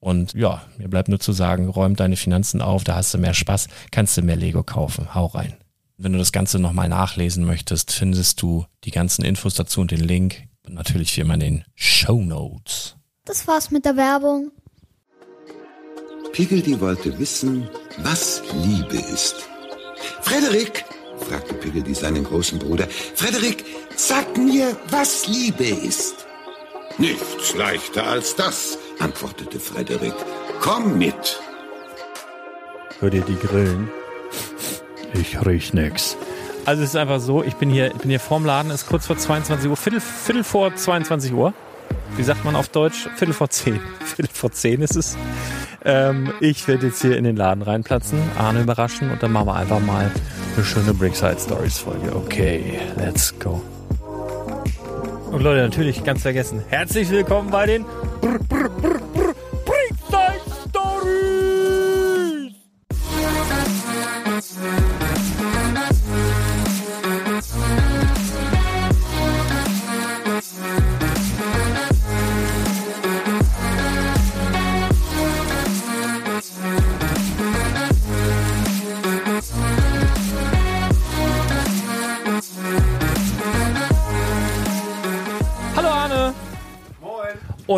Und ja, mir bleibt nur zu sagen, räum deine Finanzen auf, da hast du mehr Spaß, kannst du mehr Lego kaufen. Hau rein. Wenn du das Ganze nochmal nachlesen möchtest, findest du die ganzen Infos dazu und den Link. Und natürlich wie immer in den Show Notes. Das war's mit der Werbung. Piggledy wollte wissen, was Liebe ist. Frederik, fragte Piggledy seinen großen Bruder, Frederik, sag mir, was Liebe ist. Nichts leichter als das, antwortete Frederik. Komm mit. Hör dir die Grillen? Ich riech nix. Also es ist einfach so, ich bin hier, ich bin hier vorm Laden, es ist kurz vor 22 Uhr, Viertel, Viertel vor 22 Uhr. Wie sagt man auf Deutsch? Viertel vor 10. Viertel vor 10 ist es. Ähm, ich werde jetzt hier in den Laden reinplatzen, Arne überraschen und dann machen wir einfach mal eine schöne Brickside Stories Folge. Okay, let's go. Und Leute, natürlich ganz vergessen, herzlich willkommen bei den Brr, Brr, Brr,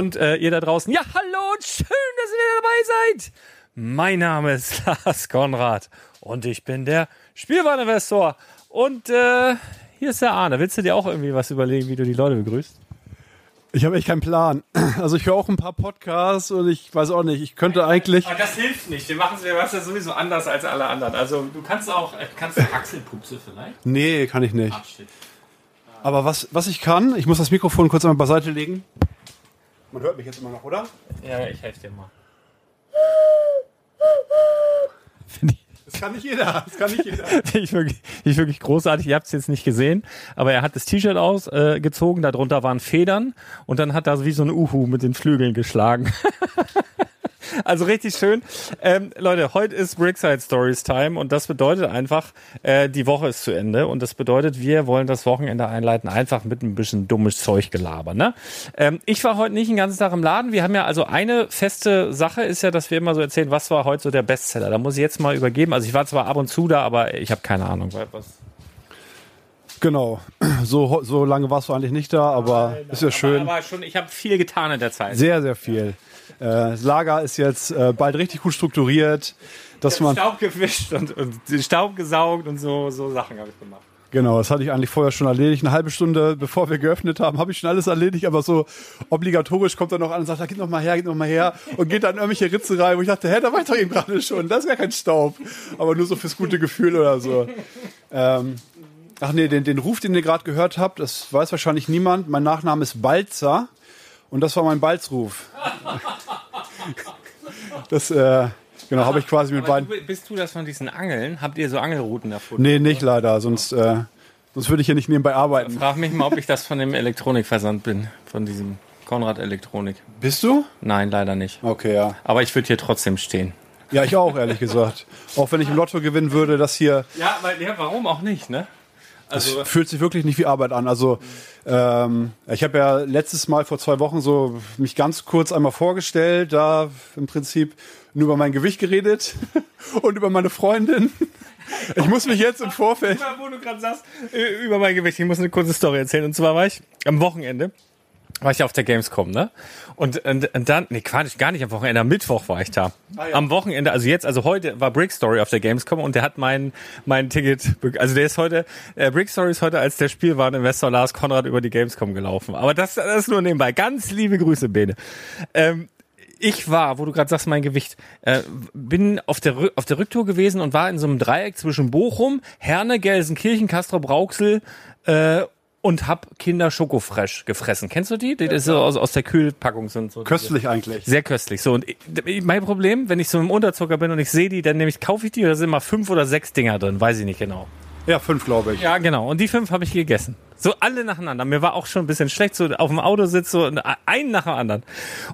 Und äh, ihr da draußen, ja, hallo und schön, dass ihr dabei seid. Mein Name ist Lars Konrad und ich bin der Spielwareninvestor. Und äh, hier ist der Arne. Willst du dir auch irgendwie was überlegen, wie du die Leute begrüßt? Ich habe echt keinen Plan. Also ich höre auch ein paar Podcasts und ich weiß auch nicht, ich könnte eigentlich. Aber das hilft nicht. Wir machen es ja sowieso anders als alle anderen. Also du kannst auch, äh, kannst du Achselpupse vielleicht? Nee, kann ich nicht. Ach, shit. Aber was, was ich kann, ich muss das Mikrofon kurz einmal beiseite legen. Man hört mich jetzt immer noch, oder? Ja, ich helfe dir mal. Das kann nicht jeder. Das kann nicht jeder. ich wirklich, ich wirklich großartig. Ihr habt es jetzt nicht gesehen, aber er hat das T-Shirt ausgezogen, äh, darunter waren Federn und dann hat er wie so ein Uhu mit den Flügeln geschlagen. Also richtig schön. Ähm, Leute, heute ist Brickside Stories Time und das bedeutet einfach, äh, die Woche ist zu Ende und das bedeutet, wir wollen das Wochenende einleiten, einfach mit ein bisschen dummes Zeug gelabern. Ne? Ähm, ich war heute nicht den ganzen Tag im Laden. Wir haben ja also eine feste Sache, ist ja, dass wir immer so erzählen, was war heute so der Bestseller. Da muss ich jetzt mal übergeben. Also ich war zwar ab und zu da, aber ich habe keine Ahnung. Was, Genau. So, so lange warst du eigentlich nicht da, aber ist ja schön. Aber, aber schon, ich habe viel getan in der Zeit. Sehr, sehr viel. Äh, das Lager ist jetzt äh, bald richtig gut strukturiert, dass man Staub gewischt und, und Staub gesaugt und so, so Sachen habe ich gemacht. Genau, das hatte ich eigentlich vorher schon erledigt. Eine halbe Stunde bevor wir geöffnet haben, habe ich schon alles erledigt, aber so obligatorisch kommt er noch an und sagt, da geht noch mal her, geht noch mal her und geht dann in irgendwelche Ritze rein, wo ich dachte, hä, da war ich doch eben gerade schon, das ist ja kein Staub, aber nur so fürs gute Gefühl oder so. Ähm, ach nee, den, den Ruf, den ihr gerade gehört habt, das weiß wahrscheinlich niemand. Mein Nachname ist Balzer und das war mein Balzruf. Das, äh, genau, habe ich quasi mit beiden. du, bist du das von diesen Angeln? Habt ihr so Angelrouten erfunden? Nee, nicht leider, sonst, äh, sonst würde ich hier nicht nebenbei arbeiten. Frag mich mal, ob ich das von dem Elektronikversand bin. Von diesem Konrad Elektronik. Bist du? Nein, leider nicht. Okay, ja. Aber ich würde hier trotzdem stehen. Ja, ich auch, ehrlich gesagt. Auch wenn ich im Lotto gewinnen würde, das hier Ja, weil, ja warum auch nicht, ne? Also, fühlt sich wirklich nicht wie Arbeit an. Also ähm, ich habe ja letztes Mal vor zwei Wochen so mich ganz kurz einmal vorgestellt, da im Prinzip nur über mein Gewicht geredet und über meine Freundin. Ich muss mich jetzt im Vorfeld. wo du gerade sagst, über mein Gewicht, ich muss eine kurze Story erzählen. Und zwar war ich am Wochenende, war ich auf der Gamescom, ne? Und, und, und dann, nee, Quatsch, gar nicht am Wochenende, am Mittwoch war ich da. Am Wochenende, also jetzt, also heute war Brick Story auf der Gamescom und der hat mein, mein Ticket, also der ist heute, äh, Brick Story ist heute als der Spielwareninvestor Lars Konrad über die Gamescom gelaufen. Aber das, das ist nur nebenbei. Ganz liebe Grüße, Bene. Ähm, ich war, wo du gerade sagst, mein Gewicht, äh, bin auf der, auf der Rücktour gewesen und war in so einem Dreieck zwischen Bochum, Herne, Gelsenkirchen, Castrop Rauxel äh, und hab Kinder Schokofresh gefressen. Kennst du die? Die ist so aus, aus der Kühlpackung sind so. Köstlich eigentlich. Sehr köstlich. So und ich, mein Problem, wenn ich so im Unterzucker bin und ich sehe die, dann nehme ich, kaufe ich die oder sind mal fünf oder sechs Dinger drin, weiß ich nicht genau. Ja, fünf, glaube ich. Ja, genau. Und die fünf habe ich gegessen. So alle nacheinander. Mir war auch schon ein bisschen schlecht, so auf dem Autositz, so ein nach dem anderen.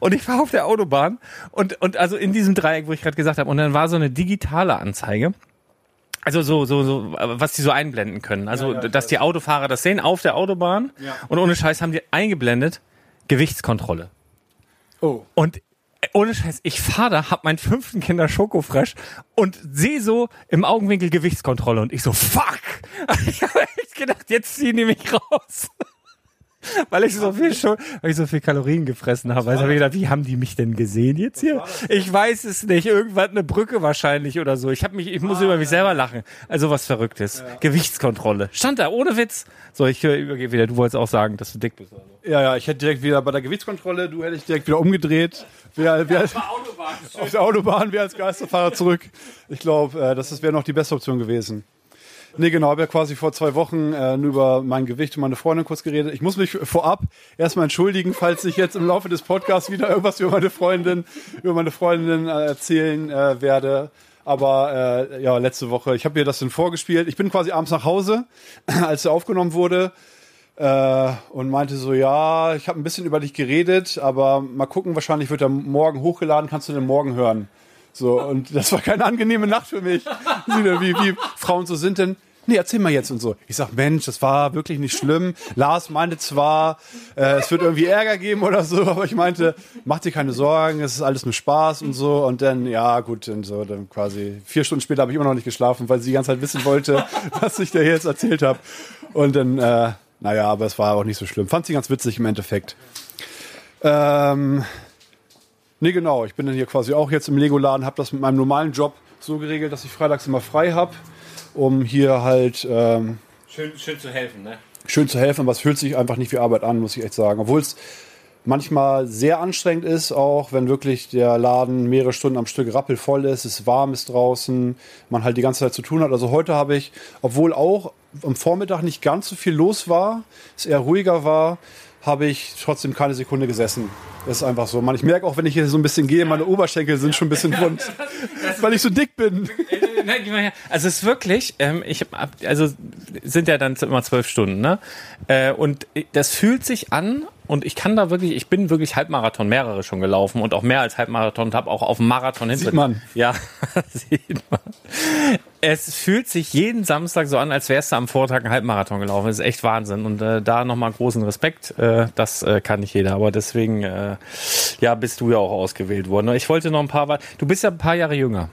Und ich war auf der Autobahn und, und also in diesem Dreieck, wo ich gerade gesagt habe, und dann war so eine digitale Anzeige. Also so, so, so, was die so einblenden können. Also, dass die Autofahrer das sehen auf der Autobahn. Und ohne Scheiß haben die eingeblendet, Gewichtskontrolle. Oh. Und äh, ohne Scheiß, ich fahre da, hab meinen fünften Kinder Schokofresh und sehe so im Augenwinkel Gewichtskontrolle und ich so, fuck! Ich habe echt gedacht, jetzt ziehen die mich raus. Weil ich so viel schon, weil ich so viel Kalorien gefressen habe. Also habe ich gedacht, wie haben die mich denn gesehen jetzt hier? Ich weiß es nicht. Irgendwann eine Brücke wahrscheinlich oder so. Ich habe mich, ich muss über mich selber lachen. Also was Verrücktes. Gewichtskontrolle. Stand da, ohne Witz. So, ich übergebe wieder. Du wolltest auch sagen, dass du dick bist. Oder so. Ja, ja, ich hätte direkt wieder bei der Gewichtskontrolle, du hättest direkt wieder umgedreht. Wir, wir, auf der Autobahn, wir als Geisterfahrer zurück. Ich glaube, äh, das wäre noch die beste Option gewesen. Nee, genau, habe ja quasi vor zwei Wochen äh, über mein Gewicht und meine Freundin kurz geredet. Ich muss mich vorab erstmal entschuldigen, falls ich jetzt im Laufe des Podcasts wieder irgendwas über meine Freundin, über meine Freundin äh, erzählen äh, werde. Aber äh, ja, letzte Woche, ich habe ihr das dann vorgespielt. Ich bin quasi abends nach Hause, als er aufgenommen wurde äh, und meinte so, ja, ich habe ein bisschen über dich geredet, aber mal gucken, wahrscheinlich wird er morgen hochgeladen, kannst du den morgen hören. So, und das war keine angenehme Nacht für mich. Wie, wie Frauen so sind denn. Nee, erzähl mal jetzt und so. Ich sag, Mensch, das war wirklich nicht schlimm. Lars meinte zwar, äh, es wird irgendwie Ärger geben oder so, aber ich meinte, mach dir keine Sorgen, es ist alles nur Spaß und so. Und dann, ja, gut, und so, dann quasi vier Stunden später habe ich immer noch nicht geschlafen, weil sie die ganze Zeit wissen wollte, was ich da jetzt erzählt habe. Und dann, äh, naja, aber es war auch nicht so schlimm. Fand sie ganz witzig im Endeffekt. Ähm, nee, genau. Ich bin dann hier quasi auch jetzt im Lego-Laden, habe das mit meinem normalen Job so geregelt, dass ich freitags immer frei habe, um hier halt ähm, Schön, schön zu helfen, ne? schön zu helfen, aber es fühlt sich einfach nicht wie Arbeit an, muss ich echt sagen. Obwohl es manchmal sehr anstrengend ist, auch wenn wirklich der Laden mehrere Stunden am Stück rappelvoll ist, es warm ist draußen, man halt die ganze Zeit zu tun hat. Also heute habe ich, obwohl auch am Vormittag nicht ganz so viel los war, es eher ruhiger war, habe ich trotzdem keine Sekunde gesessen. Das ist einfach so. Man, ich merke auch, wenn ich hier so ein bisschen gehe, meine Oberschenkel sind schon ein bisschen wund, weil ich so dick bin. Her. Also es ist wirklich, ähm, ich hab, also sind ja dann immer zwölf Stunden, ne? Äh, und das fühlt sich an und ich kann da wirklich, ich bin wirklich Halbmarathon mehrere schon gelaufen und auch mehr als Halbmarathon und habe auch auf dem Marathon hinter. Sieht man. Ja, sieht man. Es fühlt sich jeden Samstag so an, als wärst du am Vortag einen Halbmarathon gelaufen. Das ist echt Wahnsinn. Und äh, da nochmal großen Respekt. Äh, das äh, kann nicht jeder. Aber deswegen, äh, ja, bist du ja auch ausgewählt worden. Ich wollte noch ein paar, du bist ja ein paar Jahre jünger.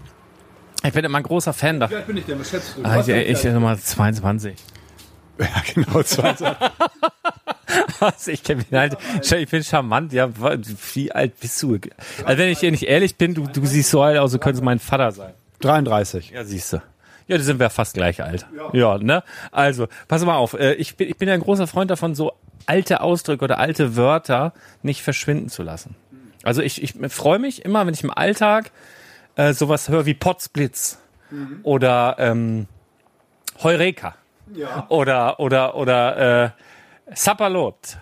Ich bin immer ein großer Fan da. Wie alt bin ich denn? Was schätzt du? Ah, ich, ich, ich Nummer 22. ja, genau, 20. Was? Ich, kenn mich halt, ich bin charmant. Ja, wie alt bist du? Also wenn ich dir nicht ehrlich bin, du, du siehst so alt aus, du könntest mein Vater sein. 33. Ja, siehst du. Ja, da sind wir fast gleich alt. Ja, ne? Also, pass mal auf. äh, Ich bin, ich bin ja ein großer Freund davon, so alte Ausdrücke oder alte Wörter nicht verschwinden zu lassen. Also ich, ich freue mich immer, wenn ich im Alltag äh, sowas höre wie Potzblitz oder ähm, Heureka oder oder oder äh, Sapperlot.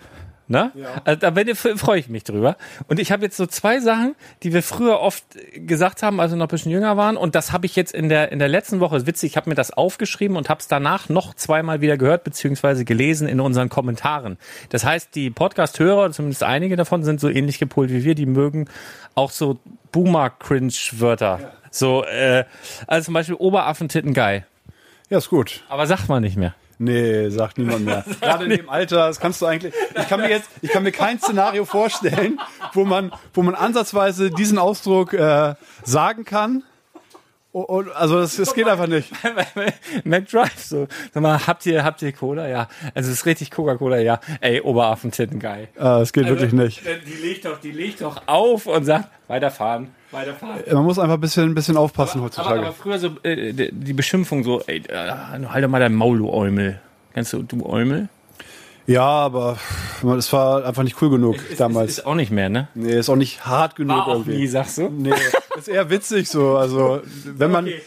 Ne? Also, da freue ich mich drüber. Und ich habe jetzt so zwei Sachen, die wir früher oft gesagt haben, als wir noch ein bisschen jünger waren. Und das habe ich jetzt in der, in der letzten Woche, ist witzig, ich habe mir das aufgeschrieben und habe es danach noch zweimal wieder gehört, beziehungsweise gelesen in unseren Kommentaren. Das heißt, die Podcast-Hörer, zumindest einige davon, sind so ähnlich gepolt wie wir, die mögen auch so Boomer-Cringe-Wörter. So, äh, also zum Beispiel Oberaffentitten geil. Ja, ist gut. Aber sagt man nicht mehr. Nee, sagt niemand mehr. Gerade in dem Alter, das kannst du eigentlich. Ich kann mir jetzt, ich kann mir kein Szenario vorstellen, wo man, wo man ansatzweise diesen Ausdruck äh, sagen kann. Und, und, also das, das geht einfach nicht. McDrive, so. Sag mal, habt ihr, habt ihr Cola? Ja. Also es ist richtig Coca-Cola, ja. Ey, Oberaffentitten geil. Äh, das geht wirklich nicht. Die legt doch, die legt doch auf und sagt, weiterfahren, weiterfahren. Man muss einfach ein bisschen, ein bisschen aufpassen Aber, heutzutage. aber früher so, äh, die Beschimpfung so, ey, äh, halt doch mal dein Maul, du Eumel. Kennst du, du Eumel? ja, aber es war einfach nicht cool genug damals. Ist auch nicht mehr, ne? nee, ist auch nicht hart genug War auch irgendwie. nie, sagst du? Nee, ist eher witzig so. Also wenn man.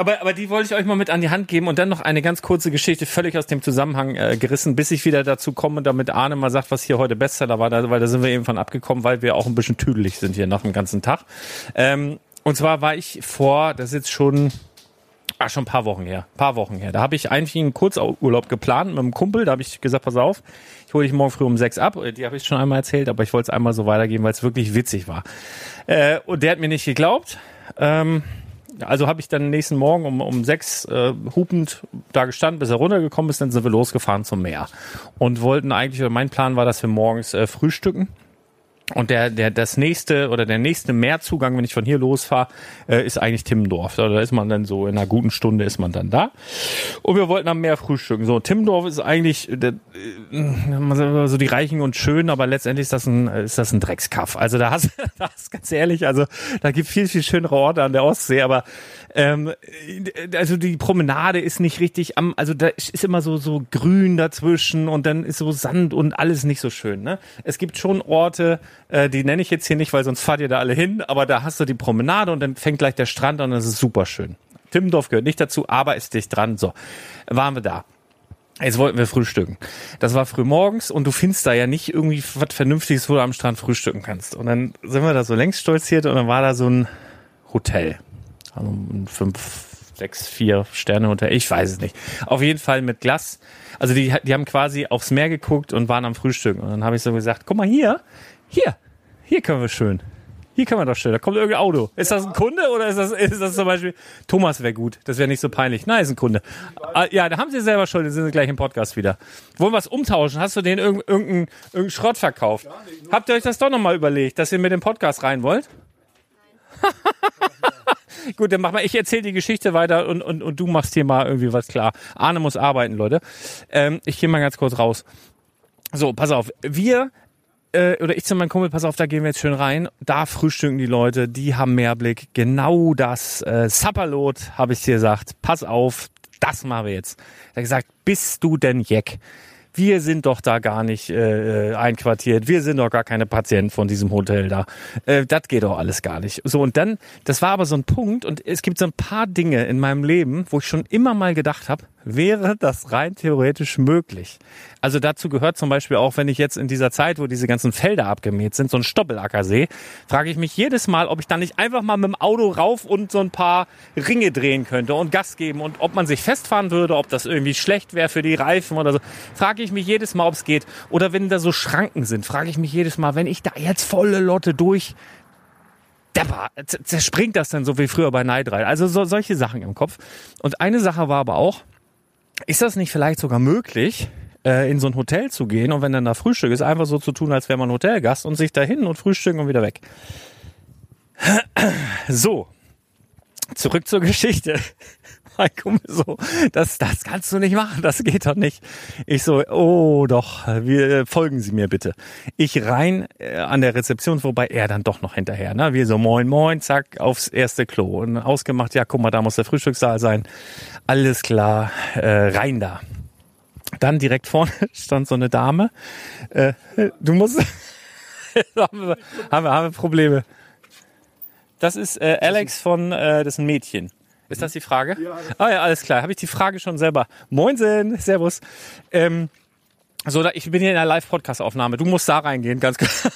Aber, aber die wollte ich euch mal mit an die Hand geben und dann noch eine ganz kurze Geschichte, völlig aus dem Zusammenhang äh, gerissen, bis ich wieder dazu komme, damit Arne mal sagt, was hier heute Bestseller war, da, weil da sind wir eben von abgekommen, weil wir auch ein bisschen tüdelig sind hier nach dem ganzen Tag. Ähm, und zwar war ich vor, das ist jetzt schon, ah, schon ein paar Wochen her, paar Wochen her. Da habe ich eigentlich einen Kurzurlaub geplant mit einem Kumpel, da habe ich gesagt, pass auf, ich hole dich morgen früh um sechs ab. Äh, Die habe ich schon einmal erzählt, aber ich wollte es einmal so weitergeben, weil es wirklich witzig war. Äh, und der hat mir nicht geglaubt. Ähm, also habe ich dann nächsten Morgen um, um sechs äh, hupend da gestanden, bis er runtergekommen ist, dann sind wir losgefahren zum Meer. Und wollten eigentlich, oder mein Plan war, dass wir morgens äh, frühstücken. Und der, der, das nächste oder der nächste Meerzugang, wenn ich von hier losfahre, äh, ist eigentlich Timmendorf. Da da ist man dann so in einer guten Stunde ist man dann da. Und wir wollten am Meer frühstücken. So, Timmendorf ist eigentlich der, äh, so die Reichen und Schönen, aber letztendlich ist das ein, ist das ein Dreckskaff. Also da hast, ist ganz ehrlich, also da gibt viel, viel schönere Orte an der Ostsee, aber ähm, also die Promenade ist nicht richtig am, also da ist immer so, so grün dazwischen und dann ist so Sand und alles nicht so schön. Ne? Es gibt schon Orte, äh, die nenne ich jetzt hier nicht, weil sonst fahrt ihr da alle hin, aber da hast du die Promenade und dann fängt gleich der Strand an und das ist super schön. Timmendorf gehört nicht dazu, aber ist dicht dran. So, waren wir da. Jetzt wollten wir frühstücken. Das war früh morgens und du findest da ja nicht irgendwie was Vernünftiges, wo du am Strand frühstücken kannst. Und dann sind wir da so längs stolziert und dann war da so ein Hotel. Also ein fünf, sechs, vier Sterne Hotel. Ich weiß es nicht. Auf jeden Fall mit Glas. Also die, die haben quasi aufs Meer geguckt und waren am Frühstücken. Und dann habe ich so gesagt, guck mal hier, hier, hier können wir schön. Hier können wir doch schön. Da kommt irgendein Auto. Ist das ein Kunde oder ist das, ist das zum Beispiel Thomas wäre gut. Das wäre nicht so peinlich. Nein, ist ein Kunde. Ah, ja, da haben sie selber schon. Die sind gleich im Podcast wieder. Wollen wir was umtauschen? Hast du den irgendeinen irgendein, Schrott verkauft? Habt ihr euch das doch nochmal überlegt, dass ihr mit dem Podcast rein wollt? Gut, dann mach mal, ich erzähle die Geschichte weiter und, und, und du machst hier mal irgendwie was klar. Arne muss arbeiten, Leute. Ähm, ich gehe mal ganz kurz raus. So, pass auf. Wir, äh, oder ich zu meinem Kumpel, pass auf, da gehen wir jetzt schön rein. Da frühstücken die Leute, die haben Mehrblick. Genau das. Äh, Sapperlot, habe ich dir gesagt. Pass auf, das machen wir jetzt. Er hat gesagt, bist du denn Jeck? Wir sind doch da gar nicht äh, einquartiert. Wir sind doch gar keine Patienten von diesem Hotel da. Äh, das geht doch alles gar nicht. So, und dann, das war aber so ein Punkt und es gibt so ein paar Dinge in meinem Leben, wo ich schon immer mal gedacht habe, wäre das rein theoretisch möglich. Also dazu gehört zum Beispiel auch, wenn ich jetzt in dieser Zeit, wo diese ganzen Felder abgemäht sind, so ein Stoppelacker sehe, frage ich mich jedes Mal, ob ich dann nicht einfach mal mit dem Auto rauf und so ein paar Ringe drehen könnte und Gas geben und ob man sich festfahren würde, ob das irgendwie schlecht wäre für die Reifen oder so. Frage ich mich jedes Mal, ob es geht. Oder wenn da so Schranken sind, frage ich mich jedes Mal, wenn ich da jetzt volle Lotte durch Depper, z- zerspringt das dann so wie früher bei Night Ride. Also so, solche Sachen im Kopf. Und eine Sache war aber auch, ist das nicht vielleicht sogar möglich, äh, in so ein Hotel zu gehen und wenn dann da Frühstück ist, einfach so zu tun, als wäre man Hotelgast und sich dahin und frühstücken und wieder weg. So, zurück zur Geschichte. Mein Kumpel so, das, das kannst du nicht machen, das geht doch nicht. Ich so, oh doch, wir folgen Sie mir bitte. Ich rein äh, an der Rezeption, wobei er dann doch noch hinterher. Ne? Wir so, moin, moin, zack, aufs erste Klo. Und ausgemacht, ja, guck mal, da muss der Frühstückssaal sein. Alles klar, äh, rein da. Dann direkt vorne stand so eine Dame. Äh, du musst, haben, wir, haben, wir, haben wir Probleme. Das ist äh, Alex von, äh, das ist ein Mädchen. Ist das die Frage? Ja. Ah ja, alles klar. Habe ich die Frage schon selber. Moinsen, Servus. Ähm, so, ich bin hier in einer Live-Podcast-Aufnahme. Du musst da reingehen, ganz klar.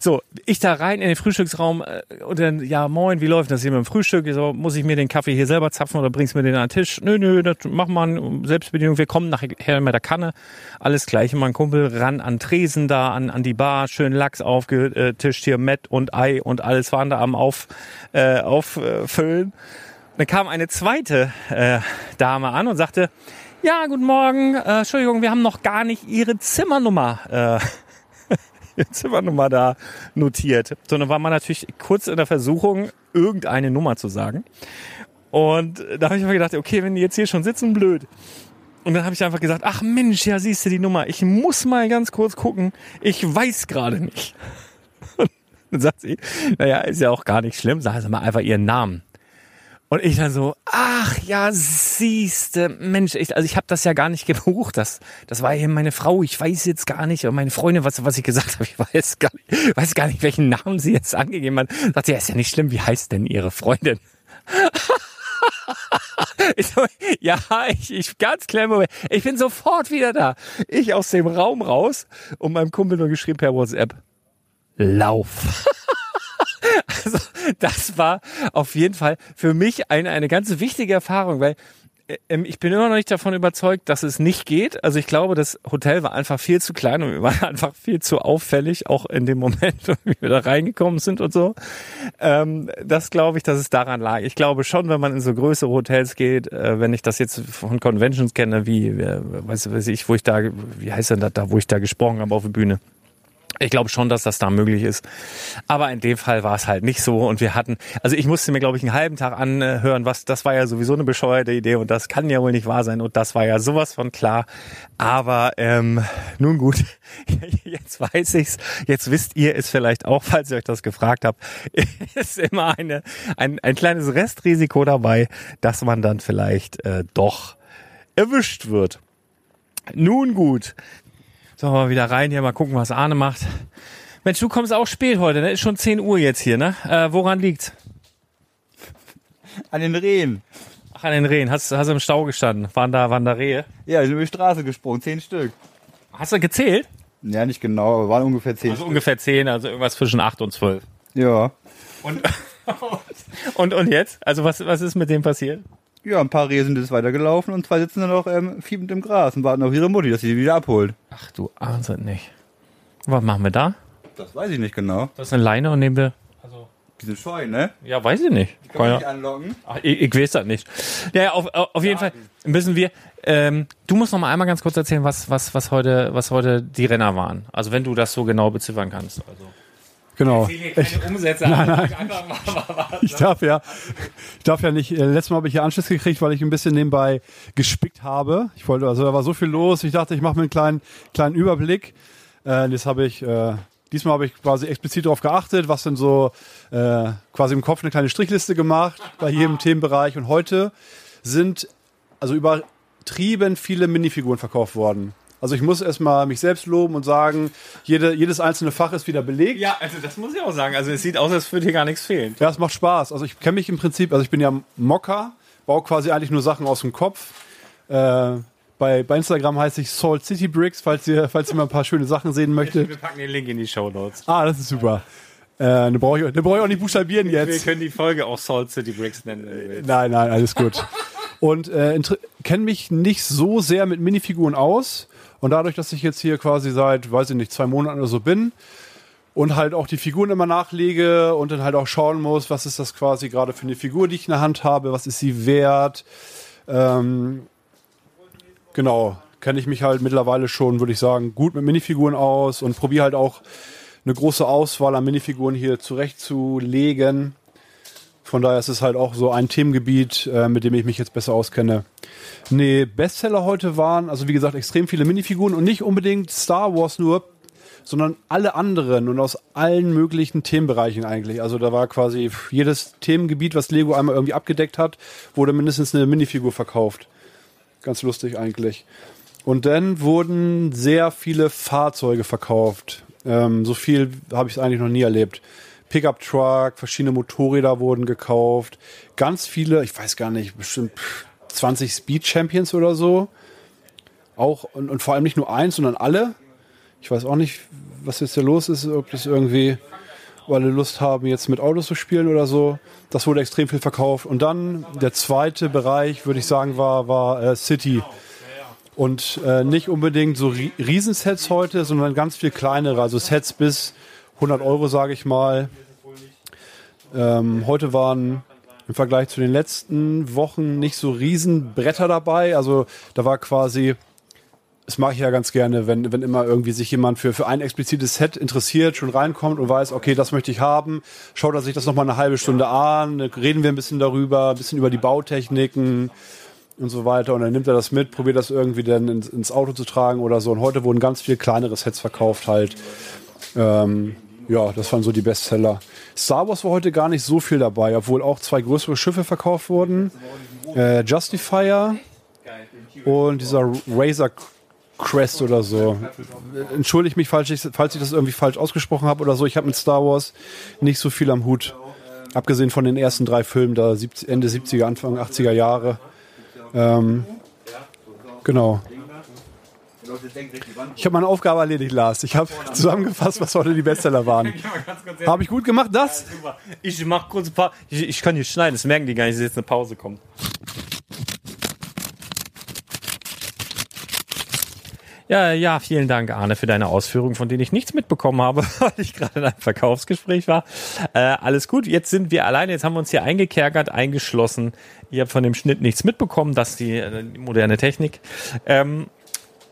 So, ich da rein in den Frühstücksraum äh, und dann, ja moin, wie läuft das hier mit dem Frühstück? So, muss ich mir den Kaffee hier selber zapfen oder bringst du mir den an den Tisch? Nö, nö, das mach mal Selbstbedienung. Wir kommen nachher mit der Kanne. Alles gleich. Mein Kumpel ran an Tresen da, an, an die Bar, schön Lachs aufgetischt hier, Met und Ei und alles waren da am auf, äh, auffüllen. Dann kam eine zweite äh, Dame an und sagte, ja, guten Morgen, äh, Entschuldigung, wir haben noch gar nicht Ihre Zimmernummer äh, Zimmernummer da notiert. Sondern war man natürlich kurz in der Versuchung, irgendeine Nummer zu sagen. Und da habe ich mir gedacht, okay, wenn die jetzt hier schon sitzen, blöd. Und dann habe ich einfach gesagt, ach Mensch, ja, siehst du die Nummer. Ich muss mal ganz kurz gucken. Ich weiß gerade nicht. Und dann sagt sie, naja, ist ja auch gar nicht schlimm. Sie mal einfach Ihren Namen. Und ich dann so, ach ja, siehste, Mensch, ich, also ich habe das ja gar nicht gebucht. Das, das war eben meine Frau. Ich weiß jetzt gar nicht, und meine Freundin, was, was ich gesagt habe, ich weiß gar nicht, weiß gar nicht, welchen Namen sie jetzt angegeben hat. Sagt sie, ja, ist ja nicht schlimm. Wie heißt denn ihre Freundin? Ich ja, ich, ich ganz klar, Moment. ich bin sofort wieder da. Ich aus dem Raum raus und meinem Kumpel nur geschrieben per WhatsApp. Lauf. Also das war auf jeden Fall für mich eine, eine ganz wichtige Erfahrung, weil ähm, ich bin immer noch nicht davon überzeugt, dass es nicht geht. Also ich glaube, das Hotel war einfach viel zu klein und wir waren einfach viel zu auffällig, auch in dem Moment, wie wir da reingekommen sind und so. Ähm, das glaube ich, dass es daran lag. Ich glaube schon, wenn man in so größere Hotels geht, äh, wenn ich das jetzt von Conventions kenne, wie, äh, weiß, weiß ich, wo ich da, wie heißt denn das da, wo ich da gesprochen habe auf der Bühne. Ich glaube schon, dass das da möglich ist. Aber in dem Fall war es halt nicht so. Und wir hatten, also ich musste mir, glaube ich, einen halben Tag anhören, was, das war ja sowieso eine bescheuerte Idee und das kann ja wohl nicht wahr sein. Und das war ja sowas von klar. Aber ähm, nun gut, jetzt weiß ich's. Jetzt wisst ihr es vielleicht auch, falls ihr euch das gefragt habt. Ist immer eine, ein, ein kleines Restrisiko dabei, dass man dann vielleicht äh, doch erwischt wird. Nun gut, so, mal wieder rein hier, mal gucken, was Arne macht. Mensch, du kommst auch spät heute, ne? Ist schon 10 Uhr jetzt hier, ne? Äh, woran liegt's? An den Rehen. Ach, an den Rehen. Hast, hast du im Stau gestanden? Waren da, waren da Rehe? Ja, die sind über die Straße gesprungen, zehn Stück. Hast du gezählt? Ja, nicht genau, aber waren ungefähr zehn Also Stück. ungefähr 10, also irgendwas zwischen 8 und 12. Ja. Und, und, und jetzt? Also was, was ist mit dem passiert? Ja, ein paar Rehe sind jetzt weitergelaufen und zwei sitzen dann noch ähm, fiebend im Gras und warten auf ihre Mutti, dass sie die wieder abholt. Ach du ahnst es nicht. Was machen wir da? Das weiß ich nicht genau. Das ist eine Leine und nehmen wir... Die sind scheu, ne? Ja, weiß ich nicht. Die kann man Keine- nicht anlocken. Ach, ich, ich weiß das nicht. Ja, auf, auf auf jeden Fall müssen wir. Ähm, du musst noch mal einmal ganz kurz erzählen, was, was, was, heute, was heute die Renner waren. Also wenn du das so genau beziffern kannst. Also. Genau. keine Umsätze. Nein, nein. Ich darf ja, ich darf ja nicht. Äh, letztes Mal habe ich ja Anschluss gekriegt, weil ich ein bisschen nebenbei gespickt habe. Ich wollte, also da war so viel los. Ich dachte, ich mache mir einen kleinen, kleinen Überblick. Äh, das habe ich. Äh, diesmal habe ich quasi explizit darauf geachtet, was denn so äh, quasi im Kopf eine kleine Strichliste gemacht bei jedem Themenbereich. Und heute sind also übertrieben viele Minifiguren verkauft worden. Also ich muss erstmal mich selbst loben und sagen, jede, jedes einzelne Fach ist wieder belegt. Ja, also das muss ich auch sagen. Also es sieht aus, als würde hier gar nichts fehlen. Ja, es macht Spaß. Also ich kenne mich im Prinzip, also ich bin ja Mocker, baue quasi eigentlich nur Sachen aus dem Kopf. Äh, bei, bei Instagram heiße ich Salt City Bricks, falls ihr, falls ihr mal ein paar schöne Sachen sehen möchtet. Wir packen den Link in die Show Notes. Ah, das ist super. Äh, dann brauche ich, dann brauche ich auch nicht buchstabieren Wir jetzt. können die Folge auch Salt City Bricks nennen. Nein, nein, alles gut. Und äh, kenne mich nicht so sehr mit Minifiguren aus. Und dadurch, dass ich jetzt hier quasi seit, weiß ich nicht, zwei Monaten oder so bin und halt auch die Figuren immer nachlege und dann halt auch schauen muss, was ist das quasi gerade für eine Figur, die ich in der Hand habe, was ist sie wert. Ähm, genau, kenne ich mich halt mittlerweile schon, würde ich sagen, gut mit Minifiguren aus und probiere halt auch eine große Auswahl an Minifiguren hier zurechtzulegen. Von daher ist es halt auch so ein Themengebiet, äh, mit dem ich mich jetzt besser auskenne. Nee, Bestseller heute waren, also wie gesagt, extrem viele Minifiguren und nicht unbedingt Star Wars nur, sondern alle anderen und aus allen möglichen Themenbereichen eigentlich. Also da war quasi jedes Themengebiet, was Lego einmal irgendwie abgedeckt hat, wurde mindestens eine Minifigur verkauft. Ganz lustig eigentlich. Und dann wurden sehr viele Fahrzeuge verkauft. Ähm, so viel habe ich es eigentlich noch nie erlebt. Pickup Truck, verschiedene Motorräder wurden gekauft. Ganz viele, ich weiß gar nicht, bestimmt 20 Speed Champions oder so. Auch und, und vor allem nicht nur eins, sondern alle. Ich weiß auch nicht, was jetzt hier los ist, ob das irgendwie, alle Lust haben, jetzt mit Autos zu spielen oder so. Das wurde extrem viel verkauft. Und dann der zweite Bereich, würde ich sagen, war, war äh, City. Und äh, nicht unbedingt so Rie- Riesensets heute, sondern ganz viel kleinere, also Sets bis 100 Euro, sage ich mal. Ähm, heute waren im Vergleich zu den letzten Wochen nicht so Riesenbretter dabei. Also da war quasi, das mache ich ja ganz gerne, wenn, wenn immer irgendwie sich jemand für, für ein explizites Set interessiert, schon reinkommt und weiß, okay, das möchte ich haben, schaut er sich das nochmal eine halbe Stunde an, reden wir ein bisschen darüber, ein bisschen über die Bautechniken und so weiter. Und dann nimmt er das mit, probiert das irgendwie dann ins, ins Auto zu tragen oder so. Und heute wurden ganz viel kleinere Sets verkauft halt. Ähm, ja, das waren so die Bestseller. Star Wars war heute gar nicht so viel dabei, obwohl auch zwei größere Schiffe verkauft wurden. Äh, Justifier und dieser Razor Crest oder so. Entschuldige mich, falls ich, falls ich das irgendwie falsch ausgesprochen habe oder so. Ich habe mit Star Wars nicht so viel am Hut. Abgesehen von den ersten drei Filmen, da 70, Ende 70er, Anfang 80er Jahre. Ähm, genau. Ich habe meine Aufgabe erledigt, Lars. Ich habe zusammengefasst, was heute die Bestseller waren. Habe ich gut gemacht, das? Ich mach kurz ein paar. Ich, ich kann nicht schneiden, das merken die gar nicht, dass jetzt eine Pause kommt. Ja, ja, vielen Dank, Arne, für deine Ausführungen, von denen ich nichts mitbekommen habe, weil ich gerade in einem Verkaufsgespräch war. Äh, alles gut, jetzt sind wir alleine, jetzt haben wir uns hier eingekerkert, eingeschlossen. Ihr habt von dem Schnitt nichts mitbekommen, das ist die, äh, die moderne Technik. Ähm,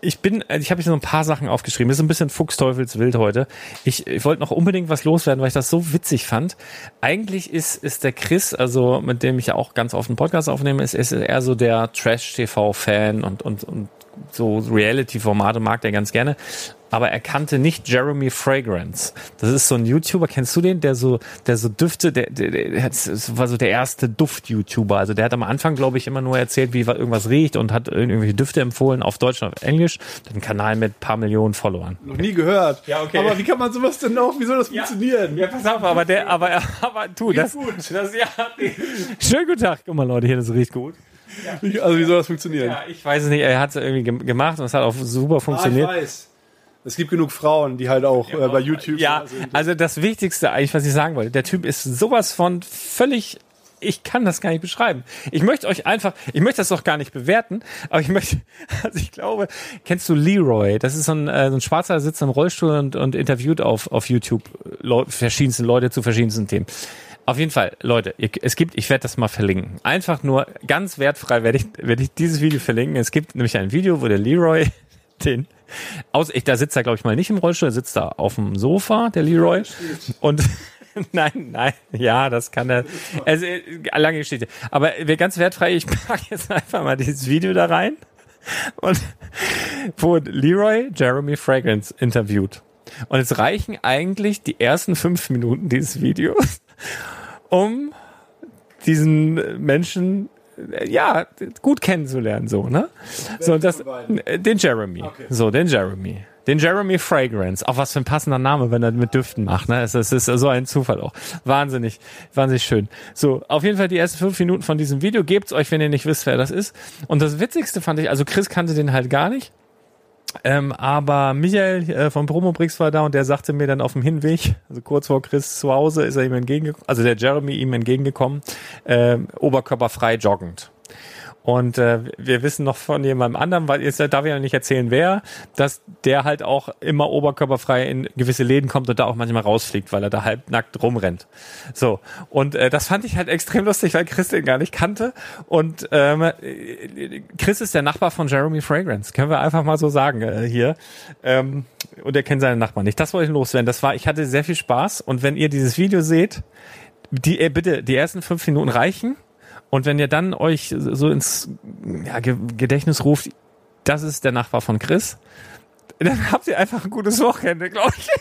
ich bin, äh, ich habe hier so ein paar Sachen aufgeschrieben. Das ist ein bisschen Fuchsteufelswild heute. Ich, ich wollte noch unbedingt was loswerden, weil ich das so witzig fand. Eigentlich ist, ist der Chris, also mit dem ich ja auch ganz oft einen Podcast aufnehme, ist, ist eher so der Trash-TV-Fan und, und, und so Reality-Formate mag der ganz gerne. Aber er kannte nicht Jeremy Fragrance. Das ist so ein YouTuber, kennst du den? Der so, der so Düfte, der, der, der war so der erste Duft-YouTuber. Also der hat am Anfang, glaube ich, immer nur erzählt, wie irgendwas riecht und hat irgendwelche Düfte empfohlen auf Deutsch und auf Englisch. Hat einen Kanal mit ein paar Millionen Followern. Noch nie gehört. Ja, okay. Aber wie kann man sowas denn auch? Wie soll das funktionieren? Ja, pass auf, aber der, aber, aber du, das, das, ja, schönen guten Tag. Guck mal, Leute, hier, das riecht gut. Wie- Also wie soll das funktionieren? Ja, ich weiß es nicht, er hat es irgendwie gem- gemacht und es hat auch super funktioniert. Ah, ich weiß. Es gibt genug Frauen, die halt auch äh, bei YouTube Ja, also das Wichtigste eigentlich, was ich sagen wollte, der Typ ist sowas von völlig, ich kann das gar nicht beschreiben. Ich möchte euch einfach, ich möchte das doch gar nicht bewerten, aber ich möchte, also ich glaube, kennst du Leroy? Das ist so ein, äh, so ein Schwarzer, der sitzt im Rollstuhl und, und interviewt auf, auf YouTube Leu verschiedenste Leute zu verschiedensten Themen. Auf jeden Fall, Leute, ihr, es gibt, ich werde das mal verlinken. Einfach nur ganz wertfrei werde ich, werde ich dieses Video verlinken. Es gibt nämlich ein Video, wo der Leroy den aus, ich, da sitzt er, glaube ich, mal nicht im Rollstuhl, er sitzt da auf dem Sofa, der Leroy. Und nein, nein, ja, das kann er. Also, lange Geschichte. Aber ganz wertfrei, ich packe jetzt einfach mal dieses Video da rein. Und wo Leroy Jeremy Fragrance interviewt. Und es reichen eigentlich die ersten fünf Minuten dieses Videos, um diesen Menschen ja gut kennenzulernen so ne so das äh, den Jeremy so den Jeremy Den Jeremy Fragrance. Auch was für ein passender Name, wenn er mit Düften macht. Ne? Es, es ist so ein Zufall auch. Wahnsinnig, wahnsinnig schön. So, auf jeden Fall die ersten fünf Minuten von diesem Video. Gebt's euch, wenn ihr nicht wisst, wer das ist. Und das Witzigste fand ich, also Chris kannte den halt gar nicht. Ähm, aber Michael äh, von Promobrix war da und der sagte mir dann auf dem Hinweg, also kurz vor Chris zu Hause, ist er ihm entgegengekommen, also der Jeremy ihm entgegengekommen, ähm, oberkörperfrei joggend. Und äh, wir wissen noch von jemandem anderen, weil jetzt darf ich ja nicht erzählen, wer, dass der halt auch immer oberkörperfrei in gewisse Läden kommt und da auch manchmal rausfliegt, weil er da halb nackt rumrennt. So. Und äh, das fand ich halt extrem lustig, weil Chris den gar nicht kannte. Und ähm, Chris ist der Nachbar von Jeremy Fragrance, können wir einfach mal so sagen äh, hier. Ähm, und er kennt seinen Nachbarn nicht. Das wollte ich loswerden. Das war, ich hatte sehr viel Spaß. Und wenn ihr dieses Video seht, die, äh, bitte, die ersten fünf Minuten reichen und wenn ihr dann euch so ins ja, Gedächtnis ruft, das ist der Nachbar von Chris, dann habt ihr einfach ein gutes Wochenende, glaube ich.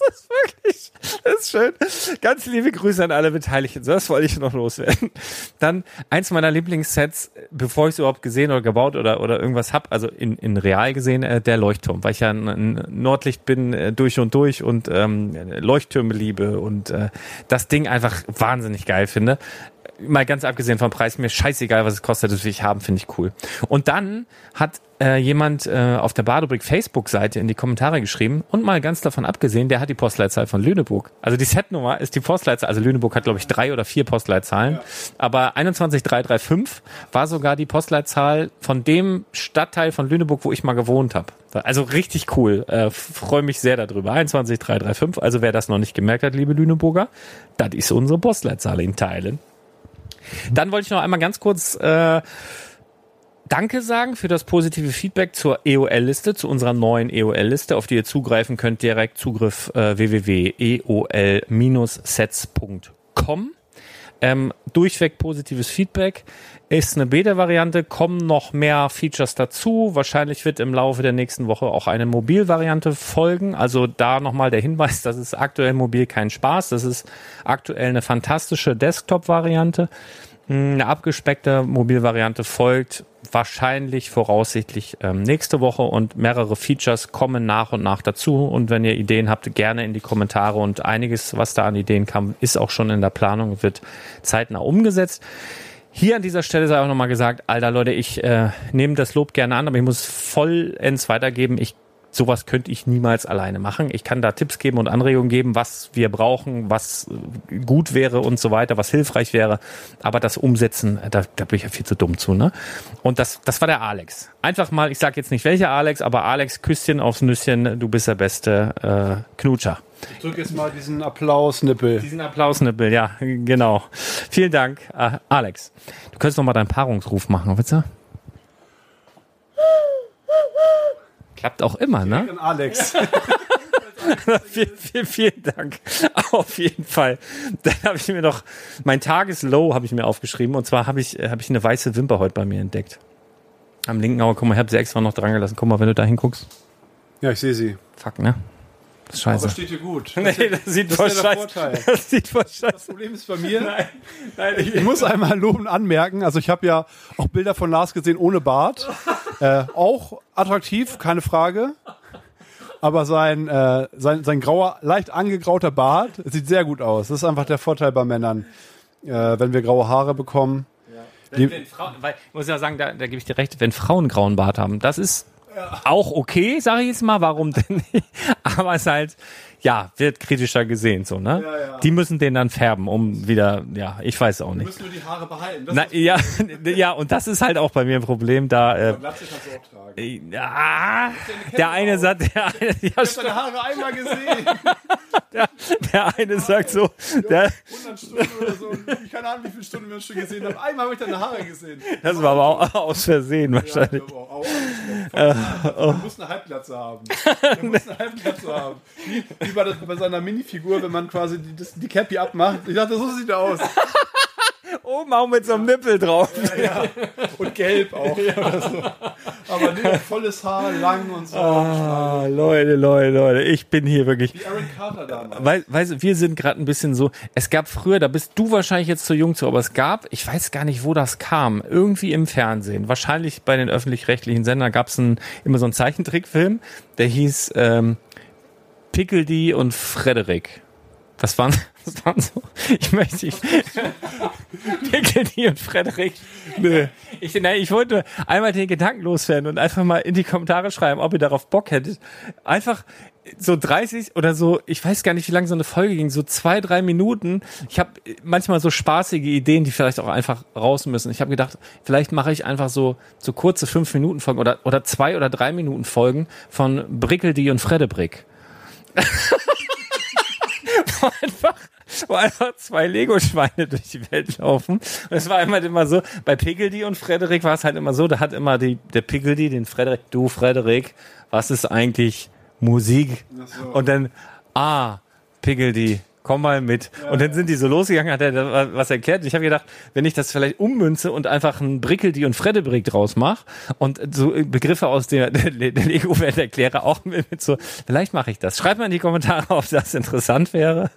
Das ist wirklich. Das ist schön. Ganz liebe Grüße an alle Beteiligten. So, das wollte ich noch loswerden. Dann eins meiner Lieblingssets, bevor ich es überhaupt gesehen oder gebaut oder, oder irgendwas hab, also in, in real gesehen, äh, der Leuchtturm, weil ich ja ein, ein Nordlicht bin äh, durch und durch und ähm, Leuchttürme liebe und äh, das Ding einfach wahnsinnig geil finde mal ganz abgesehen vom Preis, mir scheißegal, was es kostet, das will ich haben, finde ich cool. Und dann hat äh, jemand äh, auf der Badobrick Facebook-Seite in die Kommentare geschrieben und mal ganz davon abgesehen, der hat die Postleitzahl von Lüneburg. Also die Setnummer ist die Postleitzahl, also Lüneburg hat glaube ich drei oder vier Postleitzahlen, ja. aber 21335 war sogar die Postleitzahl von dem Stadtteil von Lüneburg, wo ich mal gewohnt habe. Also richtig cool, äh, freue mich sehr darüber. 21335, also wer das noch nicht gemerkt hat, liebe Lüneburger, das ist unsere Postleitzahl in Teilen. Dann wollte ich noch einmal ganz kurz äh, Danke sagen für das positive Feedback zur EOL-Liste, zu unserer neuen EOL-Liste, auf die ihr zugreifen könnt. Direkt Zugriff äh, www.eol-sets.com. Ähm, durchweg positives Feedback. Ist eine Beta-Variante, kommen noch mehr Features dazu. Wahrscheinlich wird im Laufe der nächsten Woche auch eine Mobil-Variante folgen. Also da nochmal der Hinweis, das ist aktuell mobil kein Spaß. Das ist aktuell eine fantastische Desktop-Variante. Eine abgespeckte Mobilvariante folgt wahrscheinlich voraussichtlich ähm, nächste Woche und mehrere Features kommen nach und nach dazu. Und wenn ihr Ideen habt, gerne in die Kommentare und einiges, was da an Ideen kam, ist auch schon in der Planung, wird zeitnah umgesetzt. Hier an dieser Stelle sei auch nochmal gesagt, alter Leute, ich äh, nehme das Lob gerne an, aber ich muss vollends weitergeben. Ich sowas könnte ich niemals alleine machen. Ich kann da Tipps geben und Anregungen geben, was wir brauchen, was gut wäre und so weiter, was hilfreich wäre. Aber das Umsetzen, da, da bin ich ja viel zu dumm zu. Ne? Und das, das war der Alex. Einfach mal, ich sage jetzt nicht welcher Alex, aber Alex, Küsschen aufs Nüsschen, du bist der beste äh, Knutscher. Ich drücke jetzt mal diesen Applausnippel. Diesen Applausnippel, ja, genau. Vielen Dank, äh, Alex. Du könntest noch mal deinen Paarungsruf machen, bitte? Klappt auch immer, ne? Alex. vielen, vielen, vielen Dank. Auf jeden Fall. Dann habe ich mir noch mein Tageslow habe ich mir aufgeschrieben und zwar habe ich habe ich eine weiße Wimper heute bei mir entdeckt. Am linken Auge, guck mal, ich habe sie extra noch dran gelassen. Guck mal, wenn du da hinguckst. Ja, ich sehe sie. Fuck, ne? Das ist scheiße. Aber steht hier gut. Das nee, das sieht voll scheiße. Das sieht voll scheiße. Das Problem ist bei mir, nein, nein, ich, ich muss einmal loben anmerken, also ich habe ja auch Bilder von Lars gesehen ohne Bart. äh, auch attraktiv, keine Frage. Aber sein, äh, sein, sein grauer, leicht angegrauter Bart sieht sehr gut aus. Das ist einfach der Vorteil bei Männern, äh, wenn wir graue Haare bekommen. Ja. Wenn, wenn Frauen, weil, ich muss ja sagen, da, da gebe ich dir recht, wenn Frauen einen grauen Bart haben, das ist auch okay, sage ich jetzt mal, warum denn nicht? Aber es ist halt, ja, wird kritischer gesehen, so, ne? Ja, ja. Die müssen den dann färben, um wieder, ja, ich weiß auch nicht. Die müssen nur die Haare behalten. Na, ja, ja, und das ist halt auch bei mir ein Problem, da, äh, Glatze kannst du auch tragen. Äh, ja, der eine sagt, der eine, ja, ich deine Haare einmal gesehen. der, der eine sagt so, der, 100 Stunden oder so, ich keine Ahnung, wie viele Stunden wir uns schon gesehen haben. Einmal habe ich deine Haare gesehen. Das war aber auch aus Versehen wahrscheinlich. Ja, auch, auch, auch, Du musst eine Halbglatze haben. Du musst eine Halbglatze haben. Wie, bei, das, bei seiner Minifigur, wenn man quasi die, das, die Cappy abmacht. Ich dachte, so sieht er aus. Oben auch mit so einem Nippel drauf. Und gelb auch. Oder so. Aber nee, volles Haar, lang und so. Ah, Leute, Leute, Leute, ich bin hier wirklich. Wie Aaron Carter damals. Weil, weißt du, wir sind gerade ein bisschen so. Es gab früher, da bist du wahrscheinlich jetzt zu jung zu, aber es gab, ich weiß gar nicht, wo das kam, irgendwie im Fernsehen. Wahrscheinlich bei den öffentlich-rechtlichen Sendern gab es immer so einen Zeichentrickfilm, der hieß ähm, Pickledy und Frederik. Das waren, das waren so. Ich möchte nicht. Pickledy und Frederik. Nee. Ich, nein, ich wollte einmal den Gedanken loswerden und einfach mal in die Kommentare schreiben, ob ihr darauf Bock hättet. Einfach so 30 oder so, ich weiß gar nicht, wie lange so eine Folge ging, so zwei, drei Minuten. Ich habe manchmal so spaßige Ideen, die vielleicht auch einfach raus müssen. Ich habe gedacht, vielleicht mache ich einfach so so kurze fünf Minuten Folgen oder oder zwei oder drei Minuten Folgen von Brickeldi und Fredebrick. wo einfach, wo einfach zwei Lego-Schweine durch die Welt laufen. Und es war immer immer so, bei Pickledy und Frederik war es halt immer so, da hat immer die, der Pickledy den Frederik, du Frederik, was ist eigentlich Musik? Und dann, ah, Pickledy, komm mal mit. und dann sind die so losgegangen, hat er da was erklärt. Ich habe gedacht, wenn ich das vielleicht ummünze und einfach ein Brickeldi und Fredebrick draus mache und so Begriffe aus der, der, der Lego-Welt erkläre, auch mit, mit so, vielleicht mache ich das. Schreibt mal in die Kommentare, ob das interessant wäre.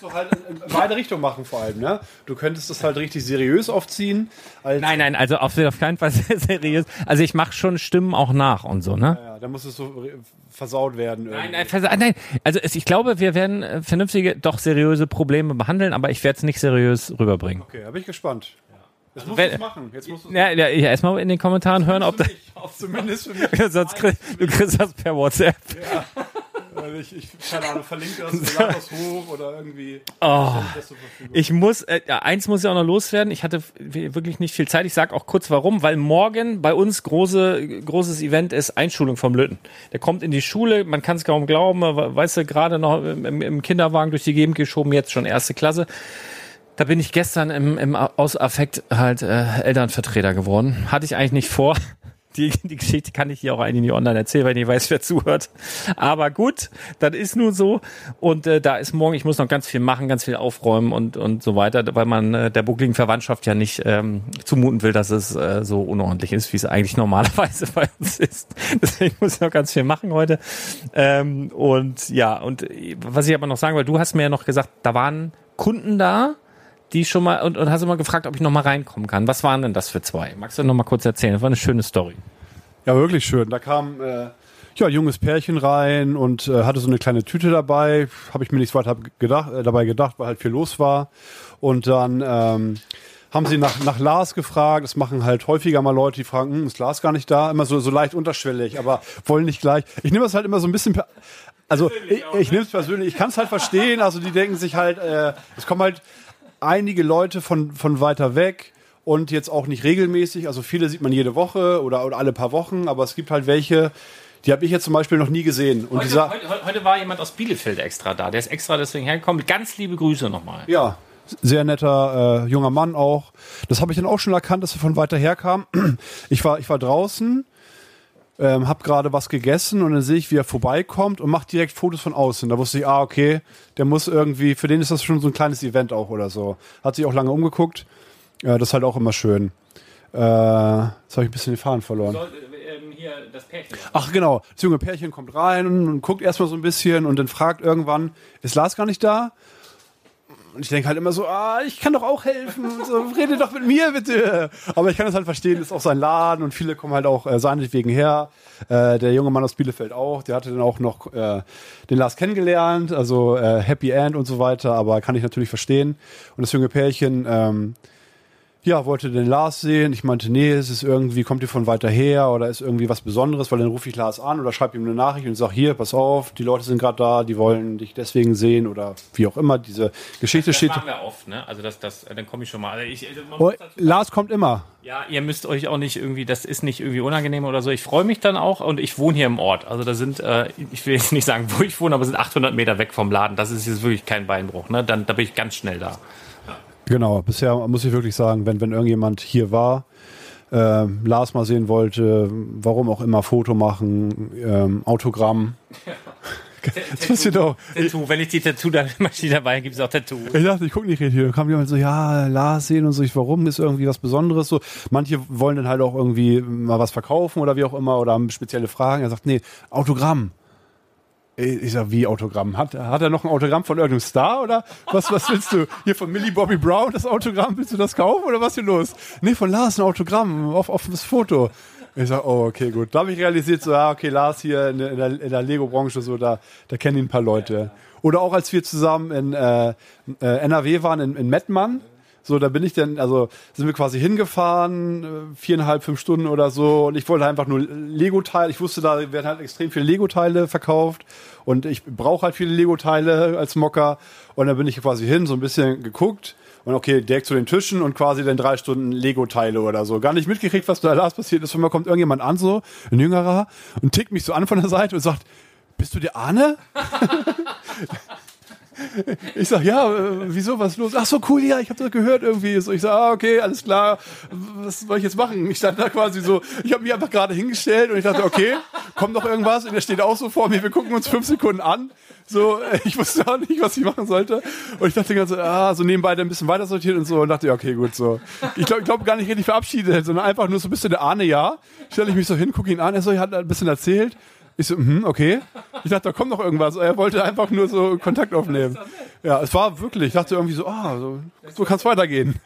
Du halt in beide Richtungen machen vor allem, ne? Du könntest das halt richtig seriös aufziehen. Nein, nein, also auf, auf keinen Fall sehr seriös. Also ich mache schon Stimmen auch nach und so, ne? Ja, da muss es so versaut werden. Nein, irgendwie. nein, versa- nein. Also es, ich glaube, wir werden äh, vernünftige, doch seriöse Probleme behandeln, aber ich werde es nicht seriös rüberbringen. Okay, da bin ich gespannt. Jetzt musst du es machen. Jetzt musst Ja, ja, ja, erstmal in den Kommentaren hören, ob das, Zumindest für mich. sonst krieg, du kriegst das per WhatsApp. Weil ich, ich, keine Ahnung, verlinke das, das hoch oder irgendwie. Oh, ich muss, äh, ja, eins muss ja auch noch loswerden. Ich hatte wirklich nicht viel Zeit. Ich sag auch kurz warum, weil morgen bei uns große, großes Event ist Einschulung vom Lütten. Der kommt in die Schule, man kann es kaum glauben, weißt du, gerade noch im, im Kinderwagen durch die Gegend geschoben, jetzt schon erste Klasse. Da bin ich gestern im, im aus Affekt halt äh, Elternvertreter geworden. Hatte ich eigentlich nicht vor. Die, die Geschichte kann ich hier auch eigentlich nicht online erzählen, weil ich weiß, wer zuhört. Aber gut, das ist nun so. Und äh, da ist morgen, ich muss noch ganz viel machen, ganz viel aufräumen und, und so weiter, weil man äh, der buckligen Verwandtschaft ja nicht ähm, zumuten will, dass es äh, so unordentlich ist, wie es eigentlich normalerweise bei uns ist. Deswegen muss ich noch ganz viel machen heute. Ähm, und ja, und äh, was ich aber noch sagen will, du hast mir ja noch gesagt, da waren Kunden da, die schon mal und, und hast immer gefragt, ob ich noch mal reinkommen kann. Was waren denn das für zwei? Magst du noch mal kurz erzählen? Das war eine schöne Story. Ja, wirklich schön. Da kam äh, ja, ein junges Pärchen rein und äh, hatte so eine kleine Tüte dabei. Habe ich mir nichts weiter gedacht, äh, dabei gedacht, weil halt viel los war. Und dann ähm, haben sie nach, nach Lars gefragt. Das machen halt häufiger mal Leute, die fragen, hm, ist Lars gar nicht da? Immer so, so leicht unterschwellig, aber wollen nicht gleich. Ich nehme das halt immer so ein bisschen. per- Also ich, ich nehme es persönlich, ich kann es halt verstehen. Also die denken sich halt, äh, es kommen halt einige Leute von, von weiter weg und jetzt auch nicht regelmäßig. Also viele sieht man jede Woche oder, oder alle paar Wochen, aber es gibt halt welche, die habe ich jetzt zum Beispiel noch nie gesehen. Und Heute, dieser, heute, heute war jemand aus Bielefeld extra da. Der ist extra deswegen hergekommen. Ganz liebe Grüße nochmal. ja, sehr netter äh, junger Mann auch. Das habe ich dann auch schon erkannt, dass er von weiter her kam. Ich war, ich war draußen, ähm, habe gerade was gegessen und dann sehe ich, wie er vorbeikommt und macht direkt Fotos von außen. Da wusste ich, ah, okay, der muss irgendwie, für den ist das schon so ein kleines Event auch oder so. Hat sich auch lange umgeguckt. Äh, das ist halt auch immer schön. Äh, jetzt habe ich ein bisschen den Faden verloren. ähm, hier das Pärchen. Ach genau, das junge Pärchen kommt rein und, und guckt erstmal so ein bisschen und dann fragt irgendwann, ist Lars gar nicht da? Und ich denke halt immer so, ah, ich kann doch auch helfen. So, rede doch mit mir bitte. Aber ich kann das halt verstehen, ist auch sein Laden und viele kommen halt auch äh, seinetwegen her. Äh, der junge Mann aus Bielefeld auch, der hatte dann auch noch äh, den Lars kennengelernt, also äh, Happy End und so weiter, aber kann ich natürlich verstehen. Und das junge Pärchen, ähm, ja, wollte den Lars sehen. Ich meinte, nee, es ist irgendwie, kommt ihr von weiter her oder ist irgendwie was Besonderes, weil dann rufe ich Lars an oder schreibe ihm eine Nachricht und sage, hier, pass auf, die Leute sind gerade da, die wollen dich deswegen sehen oder wie auch immer. Diese Geschichte Das steht. machen wir oft, ne? Also das, das, dann komme ich schon mal. Also ich, man Oh, Lars kommt immer. ja, ihr müsst euch auch nicht irgendwie, das ist nicht irgendwie unangenehm oder so. Ich freue mich dann auch und ich wohne hier im Ort. Also da sind, äh, ich will jetzt nicht sagen, wo ich wohne, aber sind 800 Meter weg vom Laden. Das ist jetzt wirklich kein Beinbruch, ne? Dann, da bin ich ganz schnell da. Genau, bisher muss ich wirklich sagen, wenn, wenn irgendjemand hier war, ähm, Lars mal sehen wollte, warum auch immer, Foto machen, ähm, Autogramm. Das passiert auch. Tattoo, wenn ich die Tattoo-Maschine dabei gibt es auch Tattoo. Ich dachte, ich gucke nicht richtig. Da kam jemand so, ja, Lars sehen und so, ich, warum ist irgendwie was Besonderes so. Manche wollen dann halt auch irgendwie mal was verkaufen oder wie auch immer oder haben spezielle Fragen. Er sagt, nee, Autogramm. Ich sag, wie Autogramm? Hat, hat er noch ein Autogramm von irgendeinem Star oder was, was willst du? Hier von Millie Bobby Brown das Autogramm, willst du das kaufen oder was ist hier los? Nee, von Lars ein Autogramm auf, auf das Foto. Ich sag, oh, okay, gut. Da habe ich realisiert, so, ja, okay, Lars hier in, der- in der, in der Lego-Branche, so, da, da kennen ihn ein paar Leute. Oder auch als wir zusammen in äh, äh, NRW waren, in, in Mettmann, so, da bin ich dann, also sind wir quasi hingefahren, äh, viereinhalb, fünf Stunden oder so. Und ich wollte einfach nur Lego-Teile. Ich wusste, da werden halt extrem viele Lego-Teile verkauft. Und ich brauche halt viele Lego-Teile als Mocker. Und dann bin ich quasi hin, so ein bisschen geguckt. Und okay, direkt zu den Tischen und quasi dann drei Stunden Lego-Teile oder so. Gar nicht mitgekriegt, was da Lars passiert ist. Und mal kommt irgendjemand an, so, ein Jüngerer, und tickt mich so an von der Seite und sagt, bist du der Arne? Ich sag, ja, äh, wieso, was ist los? Ach so, cool, ja, ich habe das gehört irgendwie. So, ich sag, ah, okay, alles klar, was soll ich jetzt machen? Ich stand da quasi so, ich habe mich einfach gerade hingestellt und ich dachte, okay, kommt noch irgendwas? Und er steht auch so vor mir, wir gucken uns fünf Sekunden an. So, ich wusste auch nicht, was ich machen sollte. Und ich dachte ganz so, ah, so nebenbei dann ein bisschen weiter sortiert und so und dachte, okay, gut, so. Ich glaube, glaub, gar nicht richtig verabschiedet, sondern einfach nur so ein bisschen der Ahne, ja. Stelle ich mich so hin, gucke ihn an, er so, er hat ein bisschen erzählt. Ich so, mhm, okay. Ich dachte, da kommt noch irgendwas. Er wollte einfach nur so Kontakt aufnehmen. Ja, es war wirklich, ich dachte irgendwie so, ah, so, so kann es weitergehen.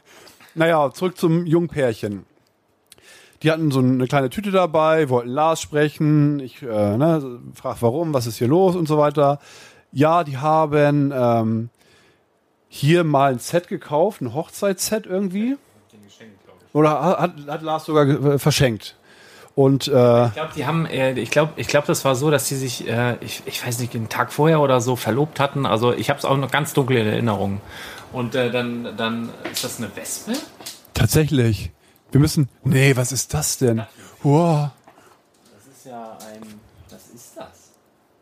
Naja, zurück zum jungen Pärchen. Die hatten so eine kleine Tüte dabei, wollten Lars sprechen. Ich äh, ne, frag warum, was ist hier los und so weiter. Ja, die haben ähm, hier mal ein Set gekauft, ein Hochzeitsset irgendwie. Oder hat, hat Lars sogar äh, verschenkt. Und äh, Ich glaube, die haben, äh, ich glaube, ich glaube, das war so, dass die sich, äh, ich, ich weiß nicht, einen Tag vorher oder so verlobt hatten. Also ich habe es auch noch ganz dunkel in Erinnerung. Und äh, dann, dann ist das eine Wespe? tatsächlich, wir müssen. Nee, was ist das denn? Wow. Das ist ja ein, was ist das?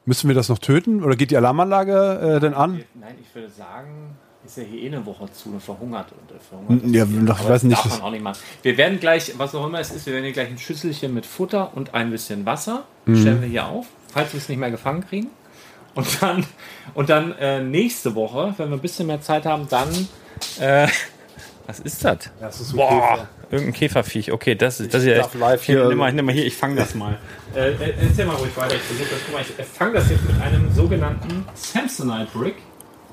Müssen wir das noch töten? Oder geht die Alarmanlage äh, denn an? Nein, ich würde sagen, ist ja hier eh eine Woche zu und verhungert. Und, äh, verhungert Ja, doch, ich weiß nicht, Darf man auch nicht machen. Wir werden gleich, was auch immer es ist, wir werden hier gleich ein Schüsselchen mit Futter und ein bisschen Wasser stellen wir hier auf, falls wir es nicht mehr gefangen kriegen. Und dann, und dann äh, nächste Woche, wenn wir ein bisschen mehr Zeit haben, dann. Äh, was ist das? Das ist so Boah, irgendein Käferviech. Okay, das ist das ist ja darf live hier- Nimm mal, nimm mal hier, ich fange das mal. äh, äh, erzähl mal ruhig weiter. Ich versuche das. Guck mal, ich fange das jetzt mit einem sogenannten Samsonite Brick.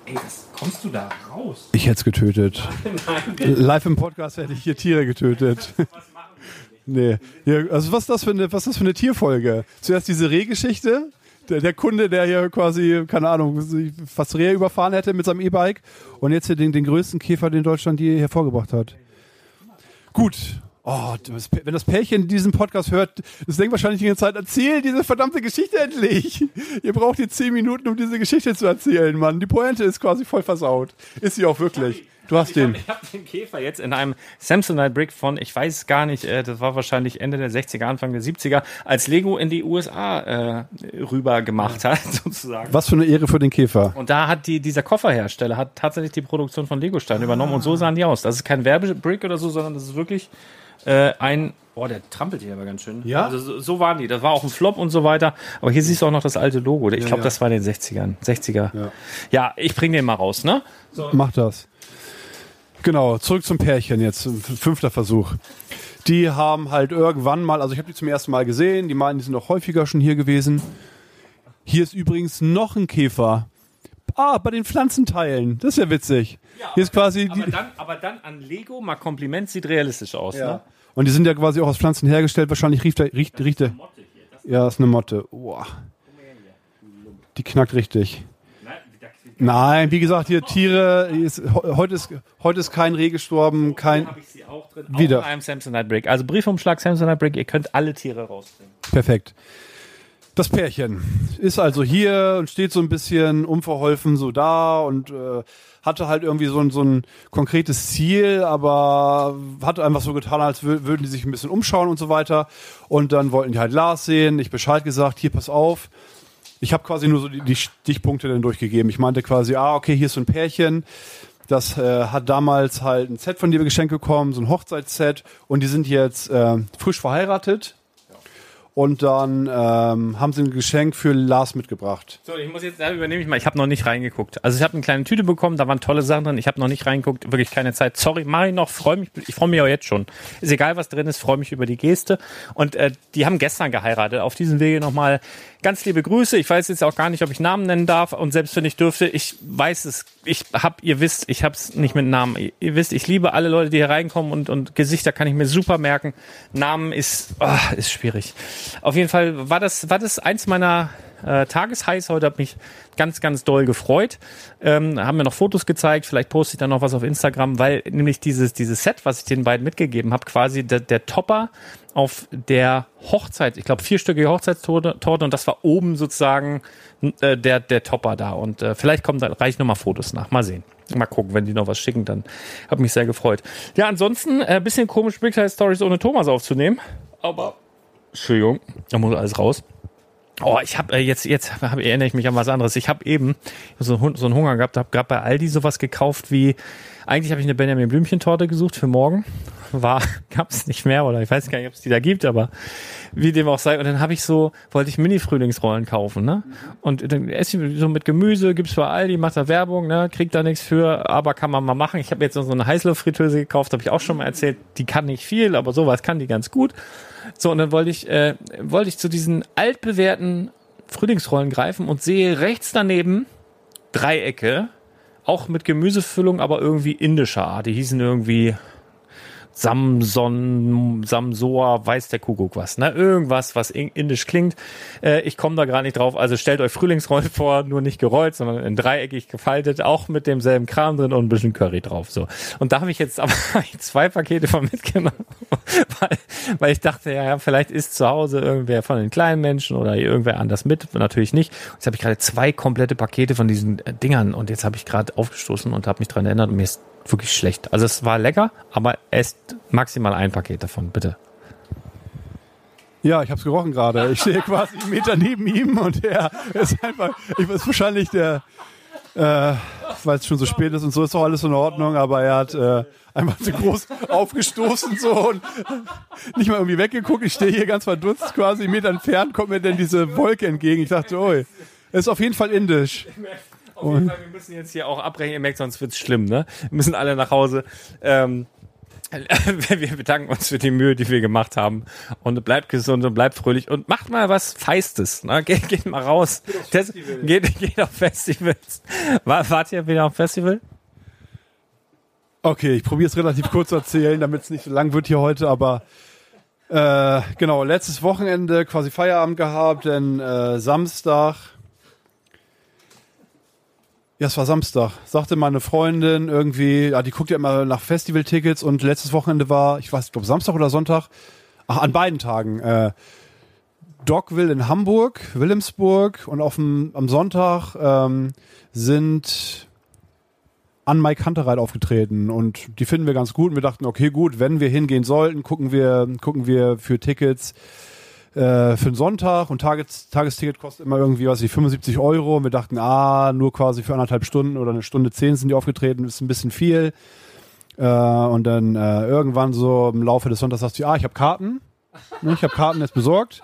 Ey, was kommst du da raus? Ich hätte es getötet. Nein, Live im Podcast hätte ich hier Tiere getötet. nee. Ja, also was ist das für eine, was ist das für eine Tierfolge? Zuerst diese Rehgeschichte. Der, der Kunde, der hier quasi, keine Ahnung, fast Rehe überfahren hätte mit seinem E-Bike. Und jetzt hier den, den größten Käfer, den Deutschland je hervorgebracht hat. Gut. Oh, das, wenn das Pärchen diesen Podcast hört, das denkt wahrscheinlich die ganze Zeit, erzähl diese verdammte Geschichte endlich. Ihr braucht hier zehn Minuten, um diese Geschichte zu erzählen, Mann. Die Pointe ist quasi voll versaut. Ist sie auch wirklich. Du hast ich den. habe hab den Käfer jetzt in einem Samsonite Brick von, ich weiß gar nicht, äh, das war wahrscheinlich Ende der 60er, Anfang der 70er, als Lego in die USA äh, rüber gemacht hat, sozusagen. Was für eine Ehre für den Käfer. Und da hat die, dieser Kofferhersteller hat tatsächlich die Produktion von Lego-Steinen übernommen und so sahen die aus. Das ist kein Werbebrick oder so, sondern das ist wirklich äh, ein. Boah, der trampelt hier aber ganz schön. Ja? Also so, so waren die. Das war auch ein Flop und so weiter. Aber hier siehst du auch noch das alte Logo. Ich glaube, ja. das war in den 60ern. 60er. Ja. Ja, ich bring den mal raus, ne? Mach das. Genau, zurück zum Pärchen jetzt. Fünfter Versuch. Die haben halt irgendwann mal, also ich habe die zum ersten Mal gesehen, die meinen, die sind auch häufiger schon hier gewesen. Hier ist übrigens noch ein Käfer. Ah, bei den Pflanzenteilen. Das ist ja witzig. hier ist quasi die, Aber dann, aber dann an Lego mal Kompliment, sieht realistisch aus. ja. Ne? Und die sind ja quasi auch aus Pflanzen hergestellt. Wahrscheinlich riecht der, riecht, riecht der. Ja, ist eine Motte. Boah. Die knackt richtig. Nein, wie gesagt, hier Tiere. Hier ist, he- heute, ist, heute ist kein Reh gestorben, kein. habe ich sie auch drin. Wieder. Auch in einem Samsonite Brick. Also Briefumschlag Samsonite Brick. Ihr könnt alle Tiere rausbringen. Perfekt. Das Pärchen ist also hier und steht so ein bisschen unverholfen so da und äh, hatte halt irgendwie so ein, so ein konkretes Ziel, aber hatte einfach so getan, als wür würden die sich ein bisschen umschauen und so weiter. Und dann wollten die halt Lars sehen, ich Bescheid gesagt, hier pass auf. Ich habe quasi nur so die, die Stichpunkte dann durchgegeben. Ich meinte quasi, ah, okay, hier ist so ein Pärchen. Das äh, hat damals halt ein Set von dir geschenkt bekommen, so ein Hochzeitsset. Und die sind jetzt äh, frisch verheiratet. Und dann ähm, haben sie ein Geschenk für Lars mitgebracht. So, ich muss jetzt, da übernehme ich mal. Ich habe noch nicht reingeguckt. Also ich habe eine kleine Tüte bekommen, da waren tolle Sachen drin. Ich habe noch nicht reingeguckt, wirklich keine Zeit. Sorry, ich noch. Freue mich. Ich freue mich auch jetzt schon. Ist egal, was drin ist. Freue mich über die Geste. Und äh, die haben gestern geheiratet. Auf diesem Wege nochmal ganz liebe Grüße. Ich weiß jetzt auch gar nicht, ob ich Namen nennen darf. Und selbst wenn ich dürfte, ich weiß es. Ich hab, ihr wisst, ich hab's nicht mit Namen. Ihr, wisst, ich liebe alle Leute, die hier reinkommen und und Gesichter kann ich mir super merken. Namen ist, oh, ist schwierig. Auf jeden Fall war das, war das eins meiner äh, Tageshighs heute, hat mich ganz, ganz doll gefreut. Ähm, haben mir noch Fotos gezeigt, vielleicht poste ich dann noch was auf Instagram, weil nämlich dieses, dieses Set, was ich den beiden mitgegeben habe, quasi der, der Topper auf der Hochzeit, ich glaube vierstöckige Hochzeitstorte Torte, und das war oben sozusagen äh, der, der Topper da. Und äh, vielleicht kommen da reichen noch mal Fotos nach. Mal sehen. Mal gucken, wenn die noch was schicken, dann hat mich sehr gefreut. Ja, ansonsten äh, bisschen komisch, Big Time Stories ohne Thomas aufzunehmen. Aber Entschuldigung, da muss alles raus. Oh, ich habe äh, jetzt jetzt hab, erinnere ich mich an was anderes. Ich habe eben so, so einen Hunger gehabt, habe gerade bei Aldi sowas gekauft wie eigentlich habe ich eine Benjamin Blümchen Torte gesucht für morgen. War gab's nicht mehr oder ich weiß gar nicht, ob es die da gibt, aber wie dem auch sei. Und dann habe ich so wollte ich Mini Frühlingsrollen kaufen, ne? Und dann esse ich so mit Gemüse, gibt's bei Aldi, macht da Werbung, ne? Kriegt da nichts für, aber kann man mal machen. Ich habe jetzt so eine Heißluftfritteuse gekauft, habe ich auch schon mal erzählt. Die kann nicht viel, aber sowas kann die ganz gut. So, und dann wollte ich, äh, wollte ich zu diesen altbewährten Frühlingsrollen greifen und sehe rechts daneben Dreiecke, auch mit Gemüsefüllung, aber irgendwie indischer Art. Die hießen irgendwie Samson, Samsoa, weiß der Kuckuck was, ne? Irgendwas, was in- indisch klingt. Äh, ich komme da gerade nicht drauf. Also stellt euch Frühlingsrollen vor, nur nicht gerollt, sondern in dreieckig gefaltet, auch mit demselben Kram drin und ein bisschen Curry drauf. So. Und da habe ich jetzt aber zwei Pakete von mitgenommen, weil, weil ich dachte, ja, ja, vielleicht ist zu Hause irgendwer von den kleinen Menschen oder irgendwer anders mit. Natürlich nicht. Jetzt habe ich gerade zwei komplette Pakete von diesen äh, Dingern und jetzt habe ich gerade aufgestoßen und habe mich dran erinnert und mir ist wirklich schlecht. Also es war lecker, aber esst maximal ein Paket davon, bitte. Ja, ich habe es gerochen gerade. Ich stehe quasi einen Meter neben ihm und er ist einfach, ich weiß wahrscheinlich der, äh, weil es schon so spät ist und so ist doch alles in Ordnung, aber er hat äh, einfach so groß aufgestoßen so und nicht mal irgendwie weggeguckt. Ich stehe hier ganz verdutzt, quasi einen Meter entfernt, kommt mir denn diese Wolke entgegen. Ich dachte, oi, ist auf jeden Fall indisch. Auf jeden Fall, wir müssen jetzt hier auch abbrechen, ihr merkt, sonst wird's schlimm, ne? Wir müssen alle nach Hause. Ähm, wir bedanken uns für die Mühe, die wir gemacht haben. Und bleibt gesund und bleibt fröhlich und macht mal was Feistes. Ne? Geht, geht mal raus. Das, geht, geht auf Festivals. War, wart ihr wieder auf Festival? Okay, ich probiere es relativ kurz zu erzählen, damit es nicht so lang wird hier heute, aber äh, genau, letztes Wochenende quasi Feierabend gehabt, denn äh, Samstag, ja, es war Samstag, sagte meine Freundin irgendwie, ja, die guckt ja immer nach Festivaltickets und letztes Wochenende war, ich weiß, ich glaube Samstag oder Sonntag, ach, an beiden Tagen, äh, Dogville in Hamburg, Wilhelmsburg und auf dem, am Sonntag ähm, sind an Mike Kantereit aufgetreten und die finden wir ganz gut und wir dachten, okay, gut, wenn wir hingehen sollten, gucken wir, gucken wir für Tickets äh, für den Sonntag und Tages, Tagesticket kostet immer irgendwie, was ich, 75 Euro und wir dachten, ah, nur quasi für anderthalb Stunden oder eine Stunde zehn sind die aufgetreten, ist ein bisschen viel. Äh, und dann äh, irgendwann so im Laufe des Sonntags sagst du, ah, ich habe Karten, ne, ich habe Karten jetzt besorgt.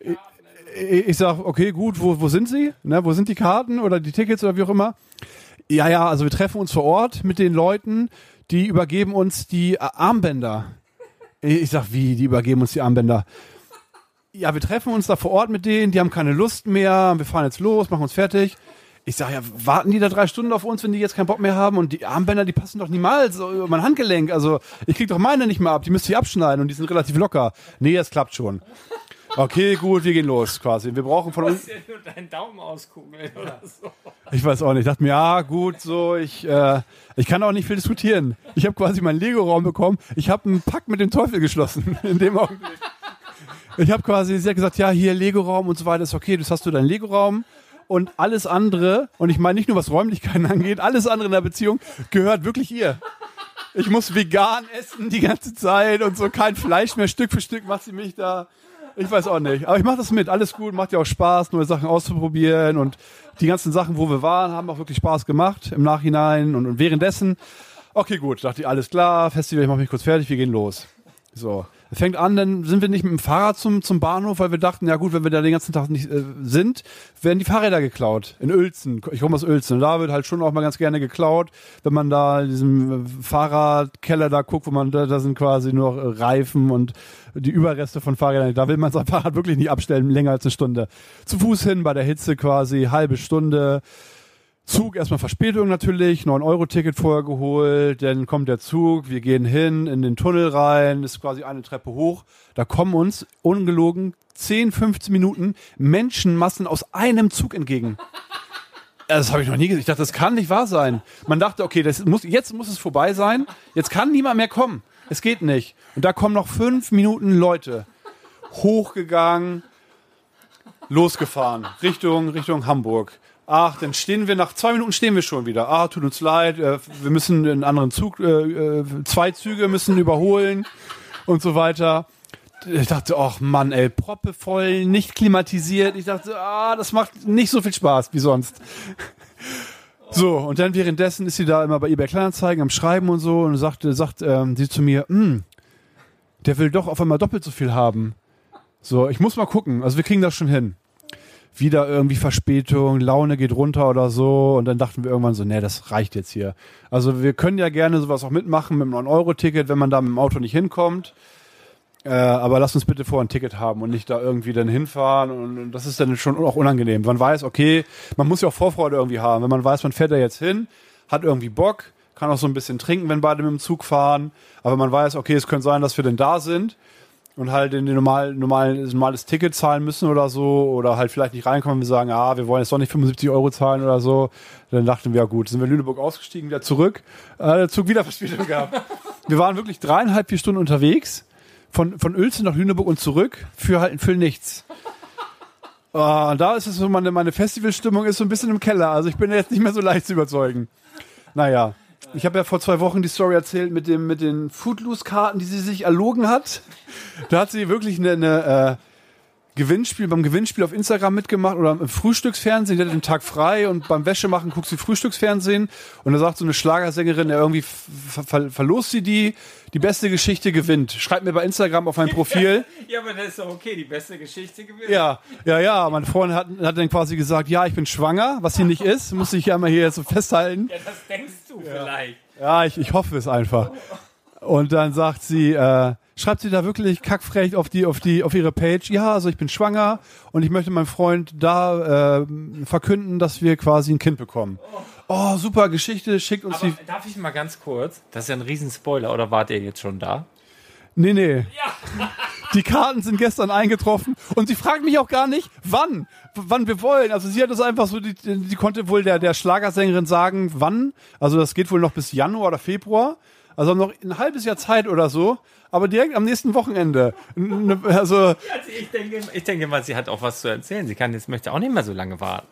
Ich, ich, sag, okay, gut, wo, wo sind sie? Ne, wo sind die Karten oder die Tickets oder wie auch immer? Ja, ja, also wir treffen uns vor Ort mit den Leuten, die übergeben uns die Armbänder. Ich sag, wie, die übergeben uns die Armbänder? Ja, wir treffen uns da vor Ort mit denen, die haben keine Lust mehr, wir fahren jetzt los, machen uns fertig. Ich sag, ja, warten die da drei Stunden auf uns, wenn die jetzt keinen Bock mehr haben? Und die Armbänder, die passen doch niemals über mein Handgelenk. Also ich krieg doch meine nicht mehr ab, die müsst ihr abschneiden und die sind relativ locker. Nee, das klappt schon. Okay, gut, wir gehen los quasi. Wir brauchen von uns. ja nur deinen Daumen auskugeln oder so. Ich weiß auch nicht. Ich dachte mir, ja, gut, so, ich, äh, ich kann auch nicht viel diskutieren. Ich habe quasi meinen Lego-Raum bekommen. Ich habe einen Pakt mit dem Teufel geschlossen in dem Augenblick. Ich habe quasi, sie hat gesagt, ja, hier Lego-Raum und so weiter ist okay, das hast du deinen Lego-Raum. Und alles andere, und ich meine nicht nur was Räumlichkeiten angeht, alles andere in der Beziehung gehört wirklich ihr. Ich muss vegan essen die ganze Zeit und so kein Fleisch mehr. Stück für Stück macht sie mich da. Ich weiß auch nicht. Aber ich mache das mit. Alles gut. Macht ja auch Spaß, neue Sachen auszuprobieren. Und die ganzen Sachen, wo wir waren, haben auch wirklich Spaß gemacht im Nachhinein und, und währenddessen. Okay, gut. Dachte ich, alles klar. Festival, ich mache mich kurz fertig. Wir gehen los. So. Fängt an, dann sind wir nicht mit dem Fahrrad zum, zum Bahnhof, weil wir dachten, ja gut, wenn wir da den ganzen Tag nicht äh, sind, werden die Fahrräder geklaut. In Uelzen. Ich komme aus Uelzen. Da wird halt schon auch mal ganz gerne geklaut. Wenn man da in diesem äh, Fahrradkeller da guckt, wo man, da, da sind quasi nur äh, Reifen und die Überreste von Fahrrädern. Da will man sein Fahrrad wirklich nicht abstellen, länger als eine Stunde. Zu Fuß hin, bei der Hitze quasi, halbe Stunde. Zug erstmal Verspätung natürlich, 9-Euro-Ticket vorher geholt, dann kommt der Zug, wir gehen hin in den Tunnel rein, ist quasi eine Treppe hoch. Da kommen uns, ungelogen, 10, 15 Minuten Menschenmassen aus einem Zug entgegen. Das habe ich noch nie gesehen. Ich dachte, das kann nicht wahr sein. Man dachte, okay, das muss, jetzt muss es vorbei sein. Jetzt kann niemand mehr kommen. Es geht nicht. Und da kommen noch fünf Minuten Leute. Hochgegangen, losgefahren. Richtung, Richtung Hamburg. Ach, dann stehen wir nach zwei Minuten stehen wir schon wieder. Ah, tut uns leid, äh, wir müssen einen anderen Zug, äh, äh, zwei Züge müssen überholen und so weiter. Ich dachte, ach Mann, ey, Proppe voll, nicht klimatisiert. Ich dachte, ah, das macht nicht so viel Spaß wie sonst. So, und dann währenddessen ist sie da immer bei eBay Kleinanzeigen am Schreiben und so und sagte, sagt ähm, sie zu mir, hm, der will doch auf einmal doppelt so viel haben. So, ich muss mal gucken. Also wir kriegen das schon hin wieder irgendwie Verspätung, Laune geht runter oder so. Und dann dachten wir irgendwann so, nee, das reicht jetzt hier. Also wir können ja gerne sowas auch mitmachen mit einem 9-Euro-Ticket, wenn man da mit dem Auto nicht hinkommt. Äh, aber lass uns bitte vorher ein Ticket haben und nicht da irgendwie dann hinfahren. Und das ist dann schon auch unangenehm. Man weiß, okay, man muss ja auch Vorfreude irgendwie haben. Wenn man weiß, man fährt da jetzt hin, hat irgendwie Bock, kann auch so ein bisschen trinken, wenn beide mit dem Zug fahren. Aber man weiß, okay, es könnte sein, dass wir denn da sind und halt in den normalen, normalen, normales Ticket zahlen müssen oder so oder halt vielleicht nicht reinkommen und wir sagen, ah, wir wollen jetzt doch nicht 75 Euro zahlen oder so. Dann dachten wir, ja gut, sind wir in Lüneburg ausgestiegen, wieder zurück, äh, der Zug wieder Verspätung gehabt. wir waren wirklich dreieinhalb, vier Stunden unterwegs, von, von Uelzen nach Lüneburg und zurück, für halt für nichts. Uh, da ist es so, meine, meine Festivalstimmung ist so ein bisschen im Keller, also ich bin jetzt nicht mehr so leicht zu überzeugen. Naja. Ich habe ja vor zwei Wochen die Story erzählt mit, dem, mit den Foodloose-Karten, die sie sich erlogen hat. Da hat sie wirklich eine, eine äh, Gewinnspiel, beim Gewinnspiel auf Instagram mitgemacht oder im Frühstücksfernsehen, die hat den Tag frei und beim Wäschemachen guckt sie Frühstücksfernsehen und da sagt so eine Schlagersängerin, ja, irgendwie ver verlost sie die, die beste Geschichte gewinnt. Schreibt mir bei Instagram auf mein Profil. ja, aber das ist doch okay, die beste Geschichte gewinnt. Ja, ja, ja, meine Freundin hat, hat dann quasi gesagt, ja, ich bin schwanger, was sie nicht ist, muss ich ja mal hier jetzt so festhalten. Ja, das denkst du ja. vielleicht. Ja, ich, ich hoffe es einfach. Und dann sagt sie, äh, schreibt sie da wirklich kackfrech auf die, auf die, auf ihre Page, ja, also ich bin schwanger und ich möchte meinem Freund da äh, verkünden, dass wir quasi ein Kind bekommen. Oh, super Geschichte, schickt uns Aber die. Darf ich mal ganz kurz? Das ist ja ein Riesenspoiler, oder wart ihr jetzt schon da? Nee, nee. Ja. Die Karten sind gestern eingetroffen und sie fragt mich auch gar nicht, wann, wann wir wollen. Also sie hat das einfach so, die, die konnte wohl der, der Schlagersängerin sagen, wann. Also das geht wohl noch bis Januar oder Februar. Also noch ein halbes Jahr Zeit oder so, aber direkt am nächsten Wochenende. Also, also ich, denke, ich denke mal, sie hat auch was zu erzählen. Sie kann jetzt möchte auch nicht mehr so lange warten.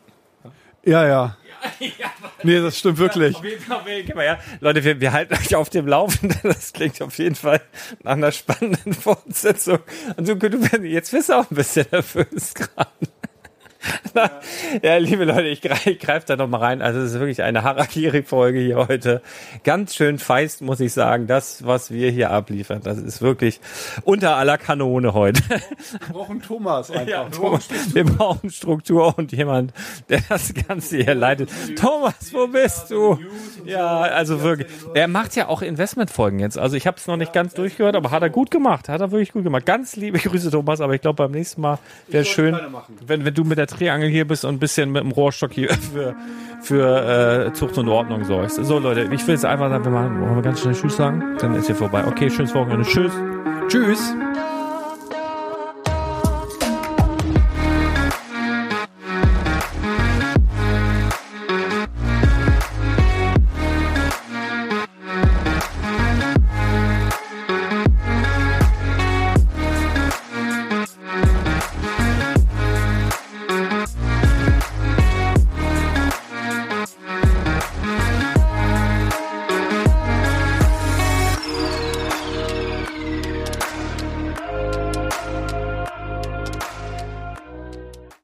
Ja, ja. ja, nee, das stimmt wirklich. Ja, Leute, wir, wir halten euch auf dem Laufenden. Das klingt auf jeden Fall nach einer spannenden Fortsetzung. Und du, du jetzt bist du auch ein bisschen nervös gerade. Ja, liebe Leute, ich greife greif da noch mal rein. Also es ist wirklich eine Harakiri-Folge hier heute. Ganz schön feist, muss ich sagen. Das, was wir hier abliefern, das ist wirklich unter aller Kanone heute. Wir brauchen Thomas einfach. Ja, Thomas, wir brauchen Struktur und jemand, der das Ganze hier leitet. Thomas, wo bist du? Ja, also wirklich. Er macht ja auch Investmentfolgen jetzt. Also ich habe es noch nicht ganz durchgehört, aber hat er gut gemacht. Hat er wirklich gut gemacht. Ganz liebe Grüße, Thomas. Aber ich glaube, beim nächsten Mal wäre es schön, wenn, wenn du mit der Triangel hier bist und ein bisschen mit dem Rohrstock hier für, für äh, Zucht und Ordnung sorgst. So Leute, ich will jetzt einfach sagen, wir machen, wollen wir ganz schnell Tschüss sagen? Dann ist hier vorbei. Okay, schönes Wochenende. Tschüss. Tschüss.